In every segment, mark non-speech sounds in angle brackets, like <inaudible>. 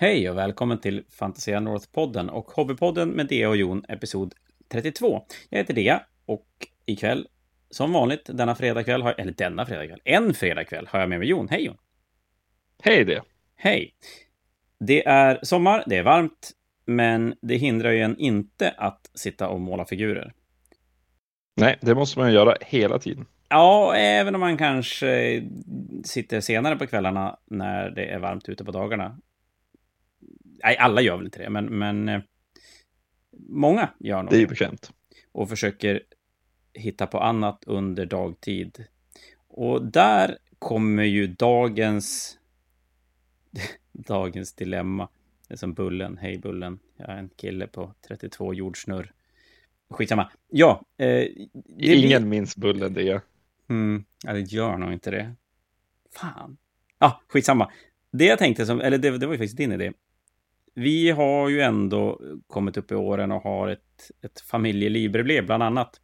Hej och välkommen till Fantasia North-podden och Hobbypodden med Dea och Jon, episod 32. Jag heter Dea och ikväll, som vanligt, denna fredagkväll, har, eller denna fredagkväll, en fredagkväll har jag med mig Jon. Hej Jon! Hej det! Hej! Det är sommar, det är varmt, men det hindrar ju en inte att sitta och måla figurer. Nej, det måste man göra hela tiden. Ja, även om man kanske sitter senare på kvällarna när det är varmt ute på dagarna. Nej, alla gör väl inte det, men, men eh, många gör nog Det är ju bekvämt. Och försöker hitta på annat under dagtid. Och där kommer ju dagens <laughs> dagens dilemma. Det är som Bullen. Hej Bullen. Jag är en kille på 32 jordsnurr. Skitsamma. Ja. Eh, Ingen minns Bullen det. Mm, ja, det gör nog inte det. Fan. Ja, ah, skitsamma. Det jag tänkte, som, eller det, det var ju faktiskt din idé. Vi har ju ändå kommit upp i åren och har ett, ett familjeliv bredvid, bland annat.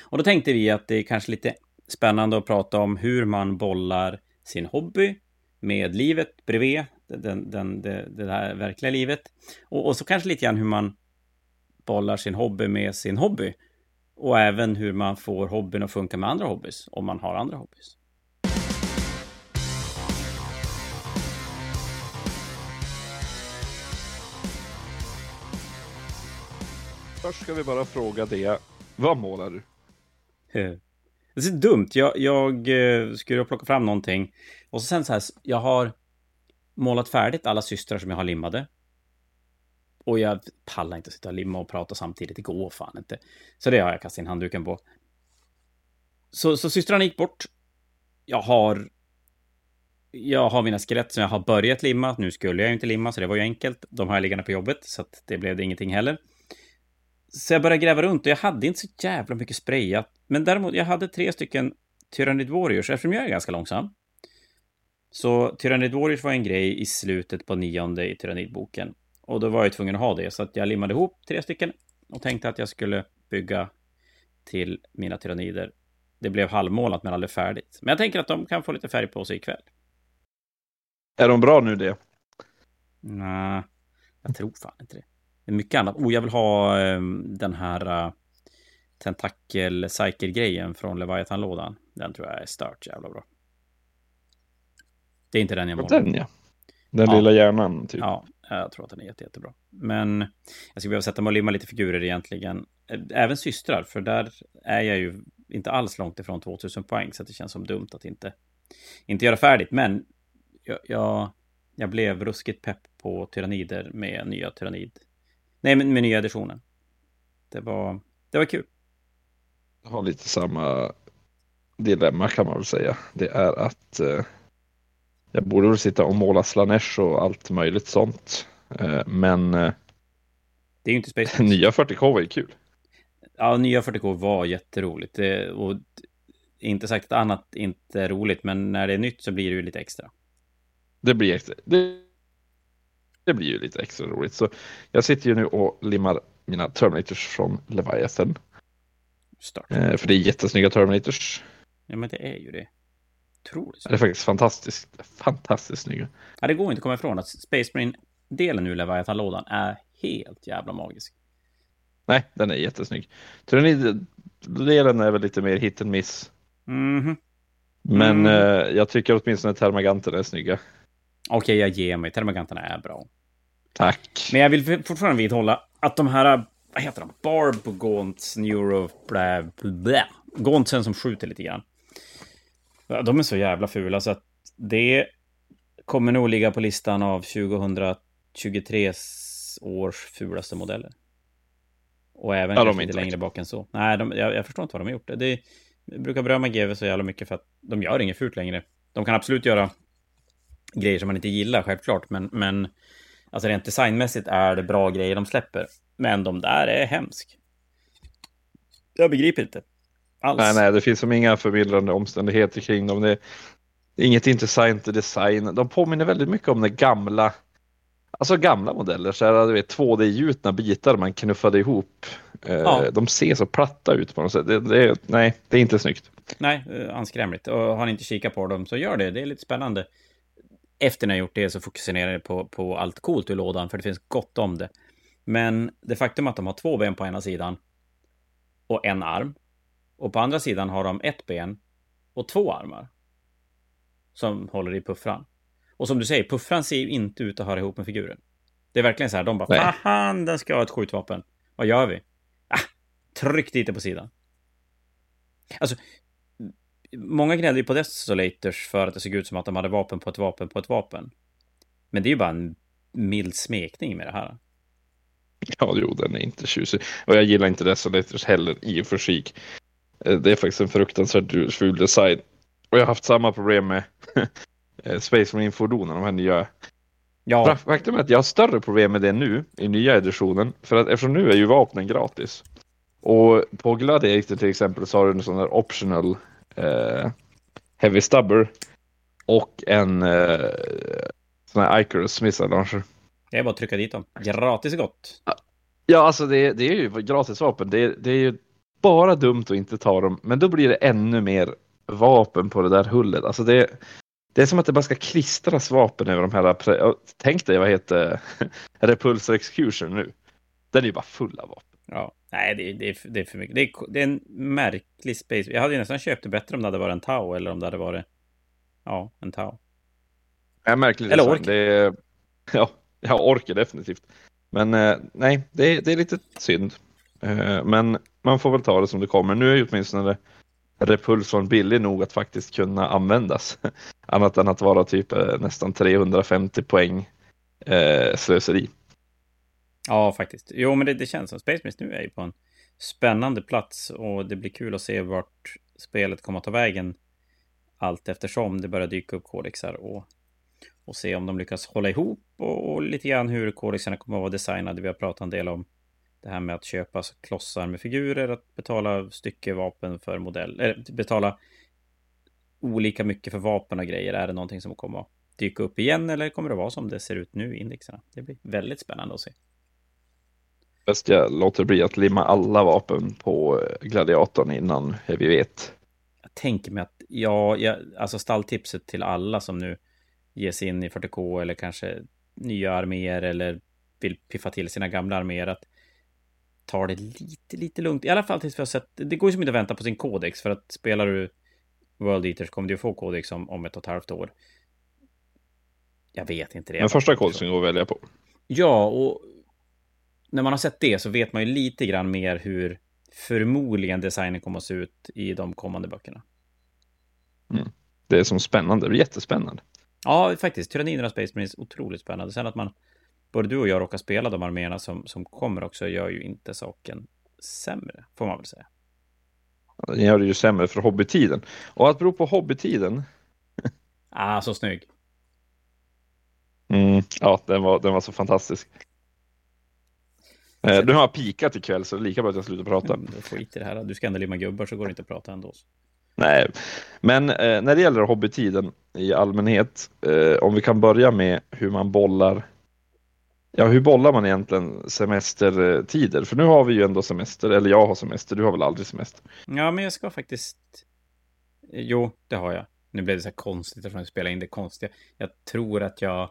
Och då tänkte vi att det är kanske lite spännande att prata om hur man bollar sin hobby med livet bredvid, den, den, det, det här verkliga livet. Och, och så kanske lite grann hur man bollar sin hobby med sin hobby. Och även hur man får hobbyn att funka med andra hobbys, om man har andra hobbys. Först ska vi bara fråga det. Vad målar du? Eh, det är så dumt. Jag, jag eh, skulle plocka fram någonting. Och så sen så här, jag har målat färdigt alla systrar som jag har limmade. Och jag pallar inte att sitta och limma och prata samtidigt. Det går fan inte. Så det har jag kastat in handduken på. Så, så systrarna gick bort. Jag har... Jag har mina skelett som jag har börjat limma. Nu skulle jag ju inte limma, så det var ju enkelt. De har jag liggande på jobbet, så att det blev det ingenting heller. Så jag började gräva runt och jag hade inte så jävla mycket sprayat. Men däremot, jag hade tre stycken Tyrannid Warriors, eftersom jag är ganska långsam. Så Tyrannid Warriors var en grej i slutet på nionde i Tyrannidboken. Och då var jag tvungen att ha det, så att jag limmade ihop tre stycken och tänkte att jag skulle bygga till mina tyrannider. Det blev halvmålat men aldrig färdigt. Men jag tänker att de kan få lite färg på sig ikväll. Är de bra nu det? Nej, jag tror fan inte det. Mycket annat. Oh, jag vill ha um, den här uh, tentakel grejen från Leviathan-lådan. Den tror jag är stört jävla bra. Det är inte den jag målar. Den ja. Den ja. lilla hjärnan typ. Ja, jag tror att den är jätte, jättebra. Men jag skulle behöva sätta mig och limma lite figurer egentligen. Även systrar, för där är jag ju inte alls långt ifrån 2000 poäng, så det känns som dumt att inte, inte göra färdigt. Men jag, jag, jag blev ruskigt pepp på tyrannider med nya tyrannid. Nej, med, med nya editionen. Det var, det var kul. Jag har lite samma dilemma kan man väl säga. Det är att eh, jag borde väl sitta och måla Slanesh och allt möjligt sånt. Eh, men eh, det är ju inte Space <laughs> nya 40K var ju kul. Ja, nya 40K var jätteroligt. Det, och inte sagt att annat inte är roligt, men när det är nytt så blir det ju lite extra. Det blir extra. Det, det blir ju lite extra roligt. Så jag sitter ju nu och limmar mina Terminators från Leviathan. Eh, för det är jättesnygga Terminators. Ja, men det är ju det. Otroligt Det är faktiskt fantastiskt, fantastiskt snygga. Ja, det går inte att komma ifrån att Space Marine-delen ur Leviathan-lådan är helt jävla magisk. Nej, den är jättesnygg. Tyrannid-delen är väl lite mer hit and miss. Mm -hmm. Men mm. eh, jag tycker åtminstone termaganterna är snygga. Okej, okay, jag ger mig. Termaganterna är bra. Tack. Men jag vill fortfarande vidhålla att de här, vad heter de? Barb Gaunts, Neuro, blä, blä. Gauntsen som skjuter lite grann. De är så jävla fula så att det kommer nog ligga på listan av 2023 års fulaste modeller. Och även ja, lite längre bak än så. Nej, de, jag, jag, förstår inte vad de har gjort. Det, jag brukar berömma GW så jävla mycket för att de gör inget fult längre. De kan absolut göra grejer som man inte gillar, självklart, men, men alltså rent designmässigt är det bra grejer de släpper. Men de där är hemsk. Jag begriper inte. Alls. Nej, nej, det finns som inga förvillande omständigheter kring dem. Det är inget intressant design. De påminner väldigt mycket om den gamla, alltså gamla modeller, så här, du vet 2D-gjutna bitar man knuffade ihop. Eh, ja. De ser så platta ut på något sätt. Det, det, nej, det är inte snyggt. Nej, eh, anskrämligt. Och har ni inte kikat på dem så gör det. Det är lite spännande. Efter när jag gjort det så fokuserar jag på, på allt coolt ur lådan, för det finns gott om det. Men det faktum att de har två ben på ena sidan och en arm. Och på andra sidan har de ett ben och två armar. Som håller i puffran. Och som du säger, puffran ser ju inte ut att höra ihop med figuren. Det är verkligen så här, de bara, fan den ska ha ett skjutvapen. Vad gör vi? Ah, tryck dit det på sidan. Alltså, många gnällde ju på Desolators för att det såg ut som att de hade vapen på ett vapen på ett vapen. Men det är ju bara en mild smekning med det här. Ja, jo, den är inte tjusig. Och jag gillar inte Desolators heller i och för sig. Eh, det är faktiskt en fruktansvärt ful design. Och jag har haft samma problem med <laughs> eh, Space Marine-fordonen, de här nya. Ja. Faktum är att jag har större problem med det nu i nya editionen. För att eftersom nu är ju vapnen gratis. Och på Gladiator till exempel så har du en sån där optional eh, Heavy Stubber och en eh, sån här Icarus missile launcher. Det är bara att trycka dit dem. Gratis gott. Ja, alltså det, det är ju gratis vapen. Det, det är ju bara dumt att inte ta dem, men då blir det ännu mer vapen på det där hullet. Alltså det, det är som att det bara ska klistras vapen över de här. Tänk dig vad heter <laughs> Repulsor Execution nu. Den är ju bara full av vapen. Ja, nej, det, det, är, det är för mycket. Det är, det är en märklig space. Jag hade ju nästan köpt det bättre om det hade varit en Tau eller om det hade varit, ja, en Tau. Ja, märklig Eller ork. Det är, <laughs> ja, ja, orker definitivt. Men eh, nej, det är, det är lite synd. Eh, men man får väl ta det som det kommer. Nu är ju åtminstone repulsorn billig nog att faktiskt kunna användas. <laughs> Annat än att vara typ eh, nästan 350 poäng slöseri. Ja, faktiskt. Jo, men det, det känns som Space Marines nu är ju på en spännande plats och det blir kul att se vart spelet kommer att ta vägen allt eftersom det börjar dyka upp kodexar och, och se om de lyckas hålla ihop och, och lite grann hur kodexarna kommer att vara designade. Vi har pratat en del om det här med att köpa klossar med figurer, att betala styckevapen för modell, eller betala olika mycket för vapen och grejer. Är det någonting som kommer att dyka upp igen eller kommer det vara som det ser ut nu i indexerna? Det blir väldigt spännande att se bäst jag låter bli att limma alla vapen på gladiatorn innan vi vet. Jag tänker mig att, ja, jag, alltså stalltipset till alla som nu ger sig in i 40K eller kanske nya arméer eller vill piffa till sina gamla arméer att ta det lite, lite lugnt. I alla fall tills vi har sett, det går ju som inte att vänta på sin kodex för att spelar du World Eaters kommer du få kodex om, om ett och ett halvt år. Jag vet inte det. Men första kodexen går att välja på. Ja, och när man har sett det så vet man ju lite grann mer hur förmodligen designen kommer att se ut i de kommande böckerna. Mm. Det är som spännande, det är jättespännande. Ja, faktiskt. Tyranniderna Space Marines otroligt spännande. Sen att man, både du och jag råkar spela de arméerna som, som kommer också, gör ju inte saken sämre, får man väl säga. Den gör det ju sämre för hobbytiden. Och att bero på hobbytiden. <laughs> ah, så snygg. Mm, ja, den var, den var så fantastisk. Eh, du har pikat ikväll så det är lika bra att jag slutar prata. Mm, skit i det här. Du ska ändå limma gubbar så går det inte att prata ändå. Nej, men eh, när det gäller hobbytiden i allmänhet, eh, om vi kan börja med hur man bollar. Ja, hur bollar man egentligen semestertider? För nu har vi ju ändå semester, eller jag har semester, du har väl aldrig semester? Ja, men jag ska faktiskt. Jo, det har jag. Nu blev det så här konstigt att spela in det konstiga. Jag tror att jag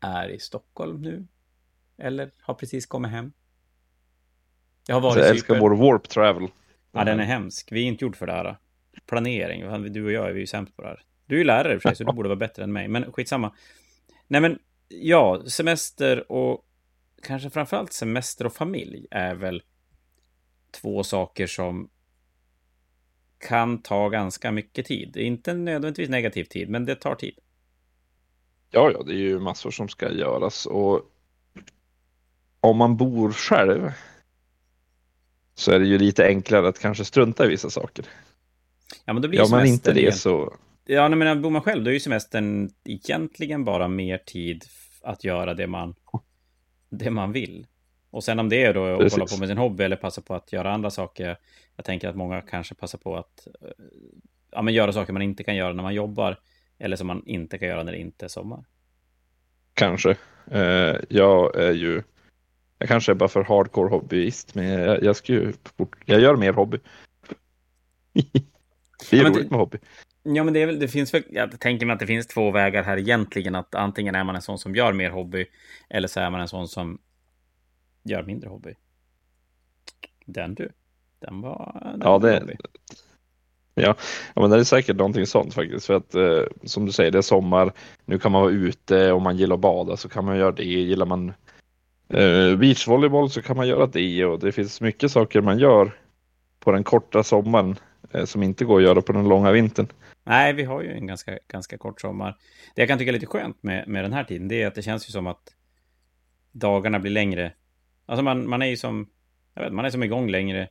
är i Stockholm nu eller har precis kommit hem. Jag har varit Jag älskar vår warp travel. Ja, den är hemsk. Vi är inte gjord för det här. Planering. Du och jag är ju sämst på det här. Du är ju lärare för sig, så du borde vara bättre än mig. Men skitsamma. Nej, men ja, semester och kanske framförallt semester och familj är väl två saker som kan ta ganska mycket tid. Inte nödvändigtvis negativ tid, men det tar tid. Ja, ja, det är ju massor som ska göras och om man bor själv så är det ju lite enklare att kanske strunta i vissa saker. Ja, men då blir ja, man inte det så. Ja, men bor man själv då är ju semestern egentligen bara mer tid att göra det man, det man vill. Och sen om det är då att Precis. hålla på med sin hobby eller passa på att göra andra saker. Jag tänker att många kanske passar på att ja, men göra saker man inte kan göra när man jobbar. Eller som man inte kan göra när det inte är sommar. Kanske. Eh, jag är ju jag kanske är bara för hardcore hobbyist, men jag, jag, ska ju, jag gör mer hobby. <laughs> det är ja, roligt med hobby. Ja, men det, väl, det finns väl, jag tänker mig att det finns två vägar här egentligen. Att antingen är man en sån som gör mer hobby, eller så är man en sån som gör mindre hobby. Den du. Den var... Den Ja, var det- hobby. Ja, ja men det är säkert någonting sånt faktiskt. För att eh, som du säger, det är sommar. Nu kan man vara ute om man gillar att bada så kan man göra det. Gillar man eh, beachvolleyboll så kan man göra det. Och det finns mycket saker man gör på den korta sommaren eh, som inte går att göra på den långa vintern. Nej, vi har ju en ganska, ganska kort sommar. Det jag kan tycka är lite skönt med, med den här tiden, det är att det känns ju som att dagarna blir längre. Alltså man, man är ju som, jag vet, man är som igång längre.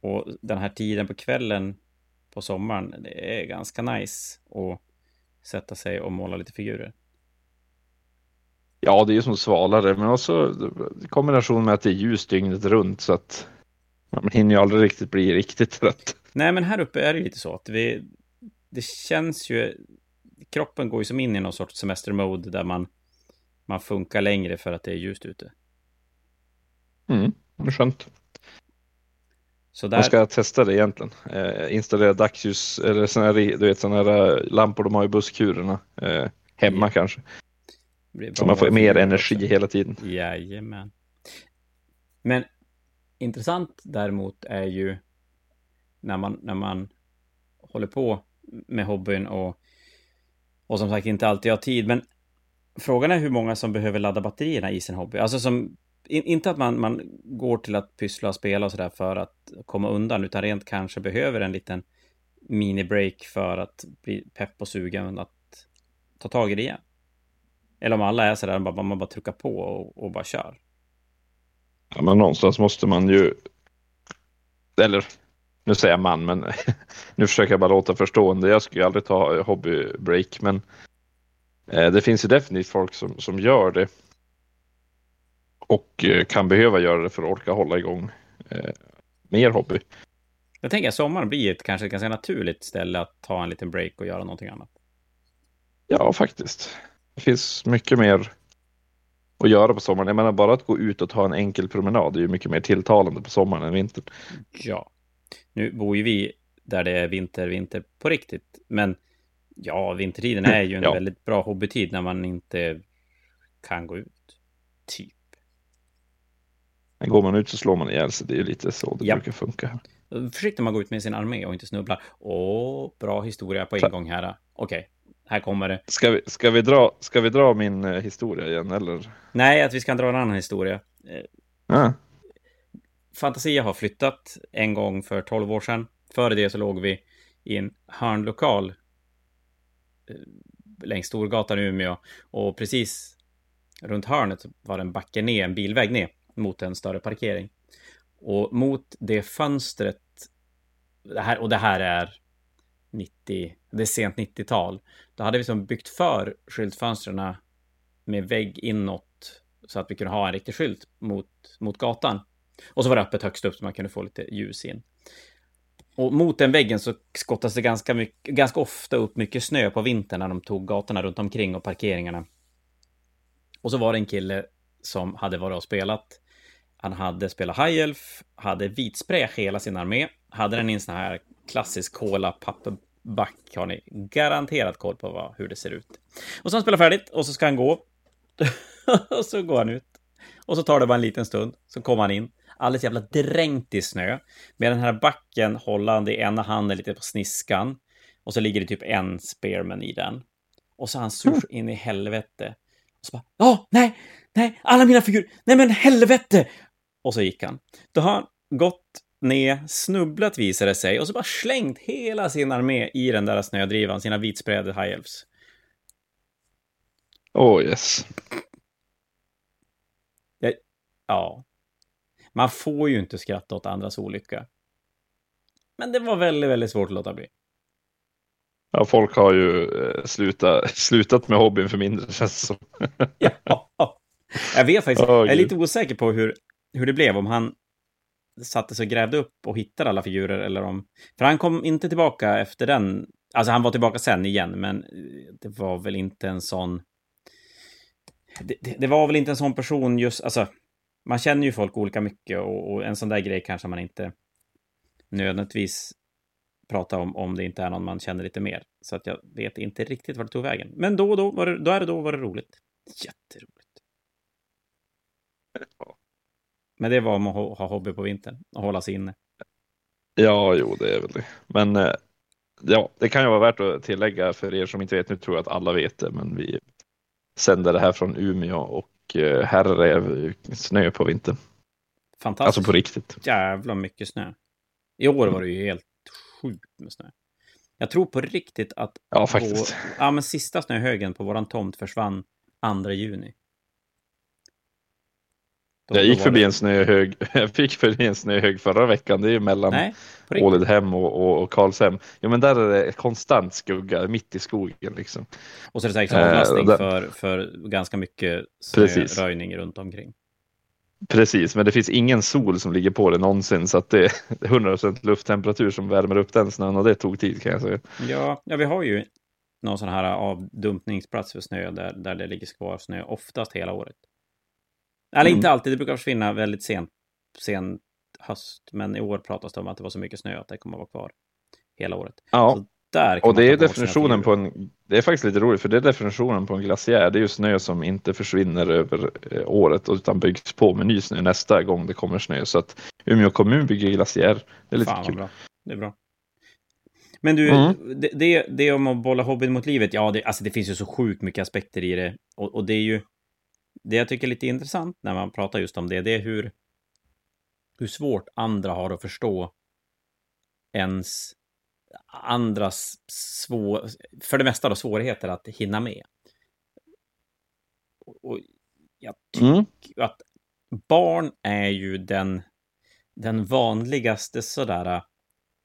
Och den här tiden på kvällen på sommaren, det är ganska nice att sätta sig och måla lite figurer. Ja, det är ju som svalare, men också i kombination med att det är ljus dygnet runt så att man hinner ju aldrig riktigt bli riktigt trött. Nej, men här uppe är det lite så att vi, det känns ju, kroppen går ju som in i någon sorts semestermode där man, man funkar längre för att det är ljust ute. Mm, det är skönt. Så där... Man ska testa det egentligen. Eh, installera dagsljus eller såna här, du vet, såna här lampor de har i busskurerna. Eh, hemma Ja. kanske. Så man får mer energi också. hela tiden. Jajamän. Men intressant däremot är ju när man, när man håller på med hobbyn och, och som sagt inte alltid har tid. Men frågan är hur många som behöver ladda batterierna i sin hobby. Alltså som, in, inte att man, man går till att pyssla och spela och sådär för att komma undan, utan rent kanske behöver en liten mini-break för att bli pepp och sugen att ta tag i det igen. Eller om alla är sådär, bara, man bara trycker på och, och bara kör. Ja, men någonstans måste man ju. Eller nu säger jag man, men <laughs> nu försöker jag bara låta förstående. Jag skulle ju aldrig ta hobbybreak, men eh, det finns ju definitivt folk som, som gör det. Och eh, kan behöva göra det för att orka hålla igång eh, mer hobby. Jag tänker att sommaren blir ett kanske ett ganska naturligt ställe att ta en liten break och göra någonting annat. Ja, faktiskt. Det finns mycket mer att göra på sommaren. Jag menar bara att gå ut och ta en enkel promenad är ju mycket mer tilltalande på sommaren än vintern. Ja. Nu bor ju vi där det är vinter, vinter på riktigt. Men ja, vintertiden är ju en <clears throat> Ja. väldigt bra hobbytid när man inte kan gå ut. Typ. Men går man ut så slår man ihjäl sig. Det är ju lite så det Ja. brukar funka. Försiktigt när man går ut med sin armé och inte snubblar. Åh, bra historia på Så- ingång här. Okej, här kommer det. Ska vi, ska vi, dra, ska vi dra min eh, historia igen eller? Nej, att vi ska dra en annan historia. Ja. Fantasia har flyttat en gång för 12 år sedan. Före det så låg vi i en hörnlokal eh, längs Storgatan i Umeå. Och precis runt hörnet var det en backe ner, en bilväg ner mot en större parkering. Och mot det fönstret, det här, och det här är 90, det är sent 90-tal. Då hade vi som byggt för skyltfönstren med vägg inåt så att vi kunde ha en riktig skylt mot, mot gatan. Och så var det öppet högst upp så man kunde få lite ljus in. Och mot den väggen så skottas det ganska, mycket, ganska ofta upp mycket snö på vintern när de tog gatorna runt omkring och parkeringarna. Och så var det en kille som hade varit och spelat. Han hade spelat High Elf, hade vitspray hela sin armé, hade den i en sån här klassisk cola pappback. Har ni garanterat koll på vad, hur det ser ut. Och så har han spelat färdigt och så ska han gå. <laughs> och så går han ut. Och så tar det bara en liten stund, så kommer han in. Alldeles jävla dränkt i snö. Med den här backen hållande i ena handen lite på sniskan. Och så ligger det typ en spearman i den. Och så är han sur in i helvete. Och så bara, ja, nej, nej, alla mina figurer, nej men helvete! Och så gick han. Då har han gått ner, snubblat visade det sig, och så bara slängt hela sin armé i den där snödrivan, sina vitsprayade high elves. Oh yes. Ja. Man får ju inte skratta åt andras olycka. Men det var väldigt, väldigt svårt att låta bli. Ja, folk har ju eh, slutat, <laughs> slutat med hobbyn för mindre <laughs> känns som. Ja. Jag vet faktiskt, Åh, jag är lite osäker på hur, hur det blev, om han satte sig och grävde upp och hittade alla figurer eller om... För han kom inte tillbaka efter den. Alltså han var tillbaka sen igen, men eh, det var väl inte en sån... Det, det, det var väl inte en sån person just, alltså... Man känner ju folk olika mycket och, och en sån där grej kanske man inte nödvändigtvis Pratar om om det inte är någon man känner lite mer. Så att jag vet inte riktigt vart det tog vägen. Men då och då, var det, då är det då var det roligt. Jätteroligt. Men det var om att ha hobby på vintern och hålla sig inne. Ja, jo, det är väl det. Men eh, ja, det kan ju vara värt att tillägga för er som inte vet, nu tror jag att alla vet det, men vi sänder det här från Umeå och eh, här är snö på vintern. Fantastiskt. Alltså på riktigt. Jävla mycket snö. I år var det ju helt sjukt med snö. Jag tror på riktigt att ja. Vår, ja, men sista snöhögen på våran tomt försvann 2 juni. Jag gick förbi en snöhög. <laughs> Jag fick förbi en snöhög förra veckan. Det är ju mellan Ålidhem och, och, och Karlshem. Jo, men där är det konstant skugga mitt i skogen liksom. Och så är det säkert avlastning äh, för, för ganska mycket snöröjning runt omkring. Precis, men det finns ingen sol som ligger på det någonsin så att det är <laughs> 100% lufttemperatur som värmer upp den snön och det tog tid kan jag säga. Ja, ja vi har ju någon sån här avdumpningsplats för snö där, där det ligger kvar snö oftast hela året. Eller mm. inte alltid, det brukar försvinna väldigt sent, sent höst. Men i år pratas det om att det var så mycket snö att det kommer att vara kvar hela året. Ja, och det är definitionen på en, det är faktiskt lite roligt för det är definitionen på en glaciär. Det är ju snö som inte försvinner över eh, året utan byggs på med ny snö nästa gång det kommer snö. Så att Umeå kommun bygger glaciär. Det är lite Fan, kul. Bra. Det är bra. Men du, mm. det, det, det om att bolla hobbyn mot livet, ja, det, alltså det finns ju så sjukt mycket aspekter i det. Och, och det är ju, det jag tycker är lite intressant när man pratar just om det, det är hur, hur svårt andra har att förstå ens andras svår, för det mesta då svårigheter att hinna med. Och jag tycker mm. att barn är ju den, den vanligaste sådär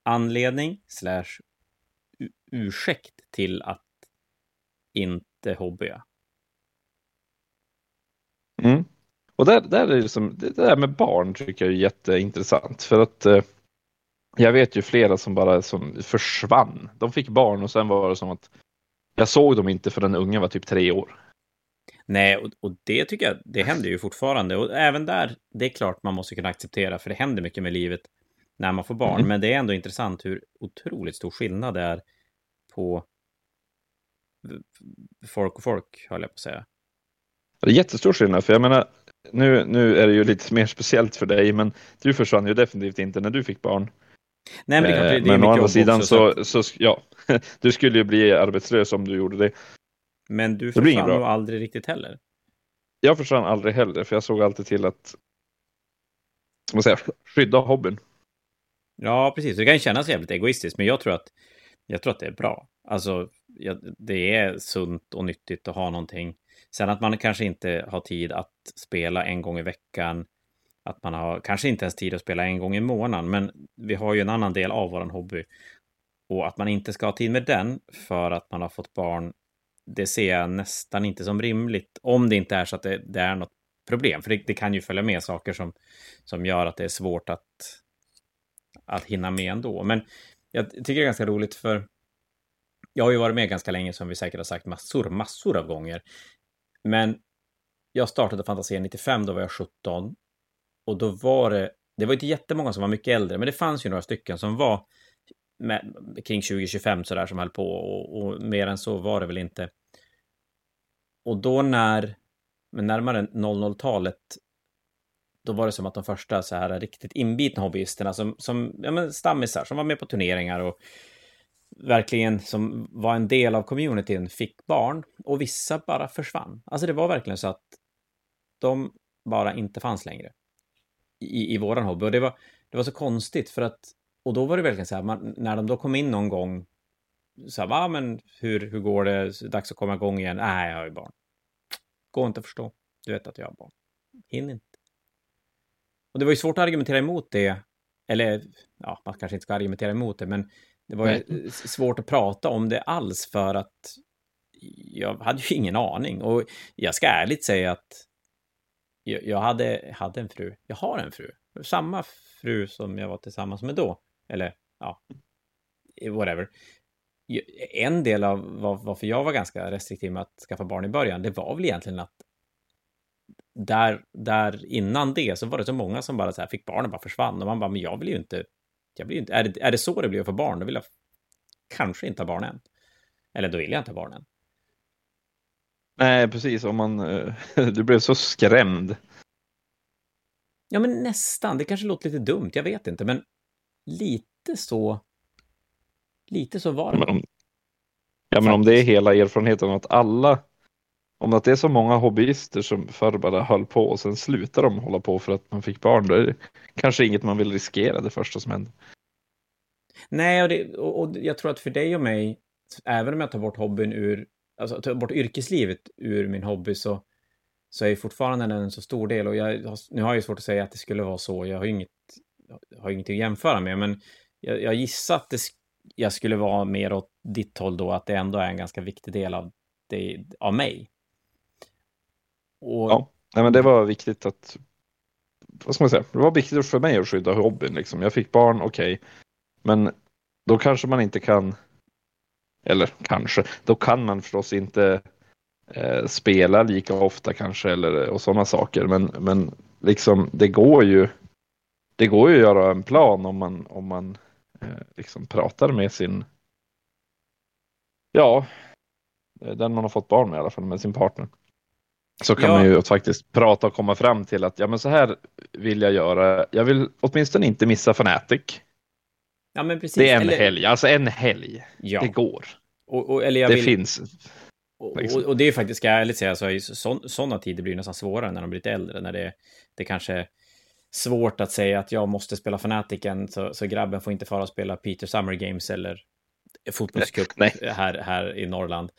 anledning slash ursäkt till att inte hobbya. Mm. Och där, där är det, som, det där med barn tycker jag är jätteintressant för att eh, jag vet ju flera som bara som försvann. De fick barn och sen var det som att jag såg dem inte för den ungen var typ tre år. Nej, och, och, det tycker jag, det händer ju fortfarande. Och även där, det är klart man måste kunna acceptera, för det händer mycket med livet när man får barn. Mm. Men det är ändå intressant hur otroligt stor skillnad det är på folk och folk, höll jag på att säga. Det är jättestor skillnad, för jag menar, nu, nu är det ju lite mer speciellt för dig, men du försvann ju definitivt inte när du fick barn. Nej, men det, klart, det, det är men å andra sidan så, så, så, ja, <laughs> du skulle ju bli arbetslös om du gjorde det. Men du försvann nog aldrig riktigt heller. Jag försvann aldrig heller, för jag såg alltid till att man säga, skydda hobbyn. Ja, precis. Det kan kännas jävligt egoistiskt, men jag tror att, jag tror att det är bra. Alltså, det är sunt och nyttigt att ha någonting. Sen att man kanske inte har tid att spela en gång i veckan att man har kanske inte ens tid att spela en gång i månaden, men vi har ju en annan del av vår hobby. Och att man inte ska ha tid med den för att man har fått barn, det ser jag nästan inte som rimligt. Om det inte är så att det, det är något problem, för det, det, kan ju följa med saker som, som gör att det är svårt att, att hinna med ändå. Men jag tycker det är ganska roligt för jag har ju varit med ganska länge som vi säkert har sagt massor, massor av gånger. Men jag startade Fantasia 95, då var jag 17 och då var det, det var inte jättemånga som var mycket äldre, men det fanns ju några stycken som var med, kring 2025 sådär som höll på och, och, mer än så var det väl inte. Och då när, men närmare 00-talet, då var det som att de första så här riktigt inbitna hobbyisterna som, som ja, men stammisar som var med på turneringar och verkligen som var en del av communityn fick barn och vissa bara försvann. Alltså det var verkligen så att de bara inte fanns längre i, i våran hobby. Och det var, det var så konstigt för att, och då var det verkligen så här, man, när de då kom in någon gång, så här, ah, men hur, hur går det, dags att komma igång igen? Nej, jag har ju barn. Går inte att förstå. Du vet att jag har barn. Hinner inte. Och det var ju svårt att argumentera emot det, eller ja, man kanske inte ska argumentera emot det, men det var ju svårt att prata om det alls för att jag hade ju ingen aning. Och jag ska ärligt säga att jag hade, hade en fru. Jag har en fru. Samma fru som jag var tillsammans med då. Eller, ja, whatever. En del av varför jag var ganska restriktiv med att skaffa barn i början, det var väl egentligen att där, där innan det så var det så många som bara så här fick barn och bara försvann och man bara, men jag vill ju inte, Jag blir inte, är, det, är det så det blir att få barn, då vill jag kanske inte ha barn än. Eller då vill jag inte ha barn än. Nej, precis. Om man, eh, <laughs> du blev så skrämd. Ja, men nästan. Det kanske låter lite dumt, jag vet inte, men lite så... Lite så var det. Men om, ja, men om det är hela erfarenheten att alla om att det är så många hobbyister som förr bara höll på och sen slutar de hålla på för att man fick barn, då är det kanske inget man vill riskera det första som händer. Nej, och, det, och, och jag tror att för dig och mig, även om jag tar bort hobbyn ur, alltså tar bort yrkeslivet ur min hobby så, så är fortfarande den en så stor del och jag, nu har jag svårt att säga att det skulle vara så, jag har inget, har ingenting att jämföra med, men jag, jag gissar att det, jag skulle vara mer åt ditt håll då, att det ändå är en ganska viktig del av, det, av mig. Och... Ja, nej, men det var viktigt att, vad ska man säga, det var viktigt för mig att skydda hobbyn liksom. Jag fick barn, okej, okay. men då kanske man inte kan, eller kanske, då kan man förstås inte eh, spela lika ofta kanske eller och sådana saker, men, men liksom det går ju, det går ju att göra en plan om man, om man eh, liksom pratar med sin, ja, den man har fått barn med i alla fall, med sin partner. Så kan ja. man ju faktiskt prata och komma fram till att ja men så här vill jag göra. Jag vill åtminstone inte missa Fanatic. Ja men precis. Det är en eller... helg, alltså en helg. Ja. Det går. Och, och, eller jag det vill... finns. Och, och, och, det är faktiskt, ska jag ärligt säga, så sådana tider blir nästan svårare när de blir lite äldre. När det, det kanske är svårt att säga att jag måste spela Fanaticen så, så grabben får inte fara och spela Peter Summer Games eller fotbollscup här, här i Norrland.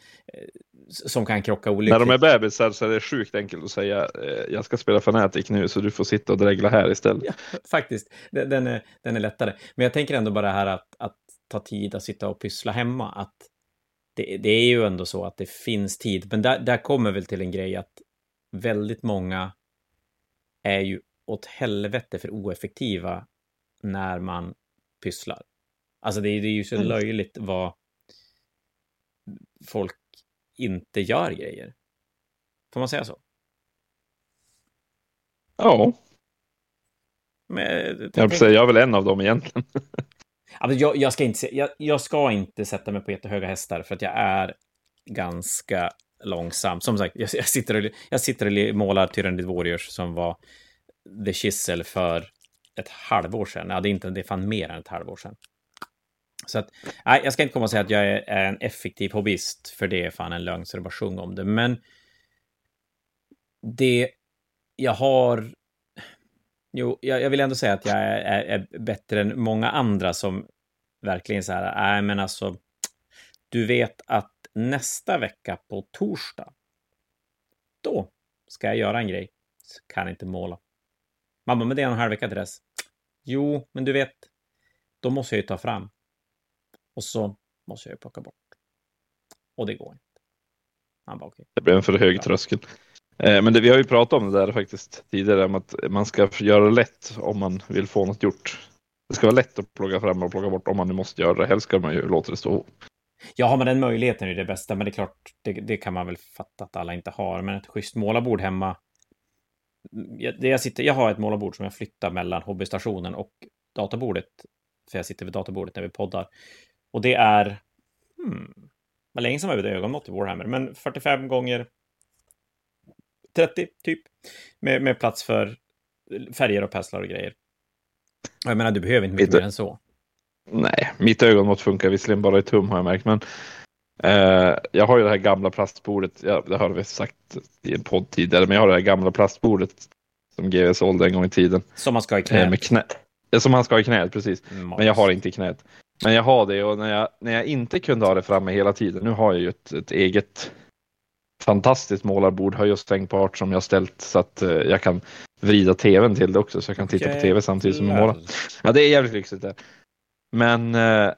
Som kan krocka olyckligt. När de är bebisar så är det sjukt enkelt att säga eh, jag ska spela Fanatic nu så du får sitta och dregla här istället. Ja, <laughs> faktiskt, den är, den är lättare. Men jag tänker ändå bara här att, att ta tid att sitta och pyssla hemma. Att det, det är ju ändå så att det finns tid. Men där, där kommer väl till en grej att väldigt många är ju åt helvete för oeffektiva när man pysslar. Alltså det, det är ju så mm. löjligt vad folk inte gör grejer. Får man säga så? Ja. Men, jag, jag, jag är väl en av dem egentligen. <laughs> alltså jag, jag, ska inte, jag, jag ska inte sätta mig på jättehöga hästar för att jag är ganska långsam. Som sagt, jag, jag sitter, och, jag sitter och målar Tyrannid Warriors som var The Chisel för ett halvår sedan. Ja, det är, inte, det är fan mer än ett halvår sedan. Så att, nej, jag ska inte komma och säga att jag är en effektiv hobbyist, för det är fan en lögn så det bara sjung om det. Men det jag har... Jo, jag, jag vill ändå säga att jag är, är, är, bättre än många andra som verkligen så här, nej men alltså, du vet att nästa vecka på torsdag, då ska jag göra en grej. Kan inte måla. Mamma, men det är en halv vecka till dess. Jo, men du vet, då måste jag ju ta fram. Och så måste jag ju plocka bort. Och det går inte. Han bara, okay. Det blev en för hög tröskel. Eh, men det, vi har ju pratat om det där faktiskt tidigare, om att man ska göra det lätt om man vill få något gjort. Det ska vara lätt att plocka fram och plocka bort om man nu måste göra det. Helst ska man ju låta det stå. Ja, har man den möjligheten är det bästa, men det är klart, det, det kan man väl fatta att alla inte har. Men ett schysst målarbord hemma. Jag, det jag, sitter, jag har ett målarbord som jag flyttar mellan hobbystationen och databordet. För jag sitter vid databordet när vi poddar. Och det är... Hmm, vad länge sedan var det ögonmått i Warhammer, men 45 gånger 30 typ. Med, med plats för färger och penslar och grejer. Och jag menar, du behöver inte mycket mer än så. Nej, mitt ögonmått funkar visserligen bara i tum har jag märkt, men eh, jag har ju det här gamla plastbordet, ja, det har vi sagt i en podd tidigare, men jag har det här gamla plastbordet som GW sålde en gång i tiden. Som man ska ha i knät. Eh, med knä, som man ska ha i knät, precis. Mm, men jag har inte i knät. Men jag har det och när jag, när jag inte kunde ha det framme hela tiden, nu har jag ju ett, ett eget fantastiskt målarbord, har just stängt på art som jag ställt så att uh, jag kan vrida tvn till det också så jag kan titta på tv samtidigt som jag målar. Ja, det är jävligt lyxigt där. Men uh,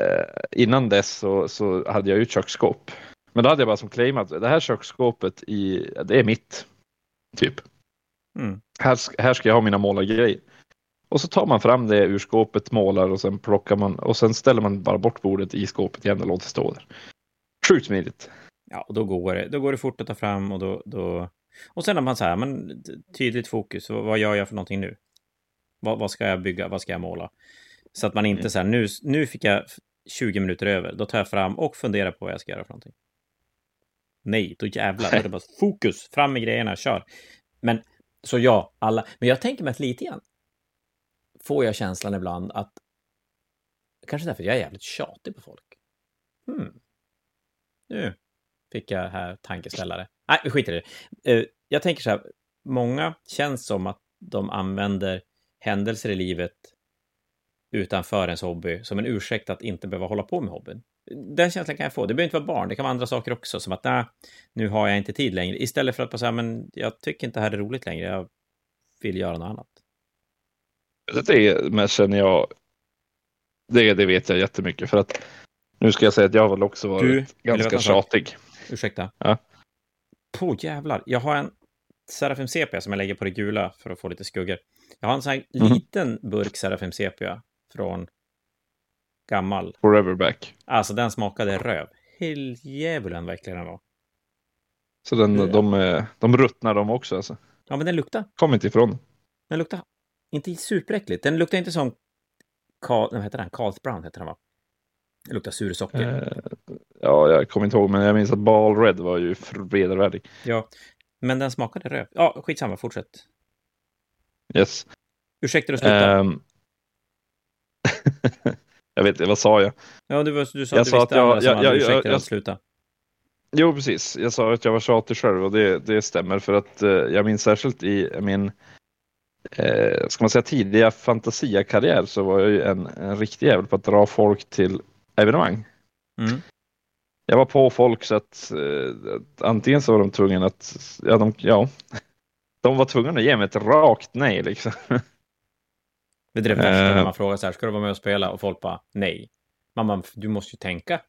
uh, innan dess så, så hade jag ju ett köksskåp. Men då hade jag bara som claimat, det här köksskåpet i, det är mitt. Typ. Mm. Här, här ska jag ha mina målargrejer. Och så tar man fram det ur skåpet, målar och sen plockar man och sen ställer man bara bort bordet i skåpet igen och låter stå där. Sjukt smidigt. Ja, och då går det, då går det fort att ta fram och då, då... Och sen har man så här, men tydligt fokus, vad gör jag för någonting nu? Vad, vad ska jag bygga, vad ska jag måla? Så att man inte Mm. så här, nu, nu fick jag 20 minuter över, då tar jag fram och funderar på vad jag ska göra för någonting. Nej, då jävlar, då är det bara <laughs> fokus, fram med grejerna, kör. Men, så ja, alla, men jag tänker mig att lite grann får jag känslan ibland att, kanske därför jag är jävligt tjatig på folk. Hmm. Nu fick jag här tankeställare. Nej, vi skiter i det. Eh, jag tänker så här, många känns som att de använder händelser i livet utanför ens hobby som en ursäkt att inte behöva hålla på med hobbyn. Den känslan kan jag få. Det behöver inte vara barn, det kan vara andra saker också, som att nej, nu har jag inte tid längre. Istället för att bara säga, men jag tycker inte det här är roligt längre, jag vill göra något annat. Det men känner jag, det, det vet jag jättemycket för att nu ska jag säga att jag har väl också varit Du, ganska tjatig. Ursäkta? Ja. På jävlar, jag har en Serafim Sepia som jag lägger på det gula för att få lite skuggor. Jag har en sån här Mhm. liten burk Serafim Sepia från gammal. Forever back. Alltså den smakade röv. Helldjävulen äcklig den var. Så den, de, eh, de ruttnar de också alltså. Ja, men den luktar. Kom inte ifrån. Den luktar inte superäckligt. Den luktar inte som Carl, vad heter den? Carlsbrand heter den va? Det luktar sursocker. Eh, ja, jag kommer inte ihåg, men jag minns att Ball Red var ju vedervärdig. Ja, men den smakade röv. Ja, skitsamma, fortsätt. Yes. Ursäkta du sluta. Ehm. <laughs> jag vet inte, vad sa jag? ja, du, var- du sa jag att du sa visste att jag- jag- hade jag- ursäkter jag- att sluta. Jo, precis. Jag sa att jag var tjatig själv och det, det stämmer för att eh, jag minns särskilt i min eh, ska man säga tidiga fantasiakarriär så var jag ju en, en riktig jävel på att dra folk till evenemang. Mm. Jag var på folk så att eh, antingen så var de tvungna att, ja de, ja, de var tvungna att ge mig ett rakt nej liksom. Det är det värsta Eh. när man frågar så här, ska du vara med och spela? Och folk bara, nej. Mamma, du måste ju tänka.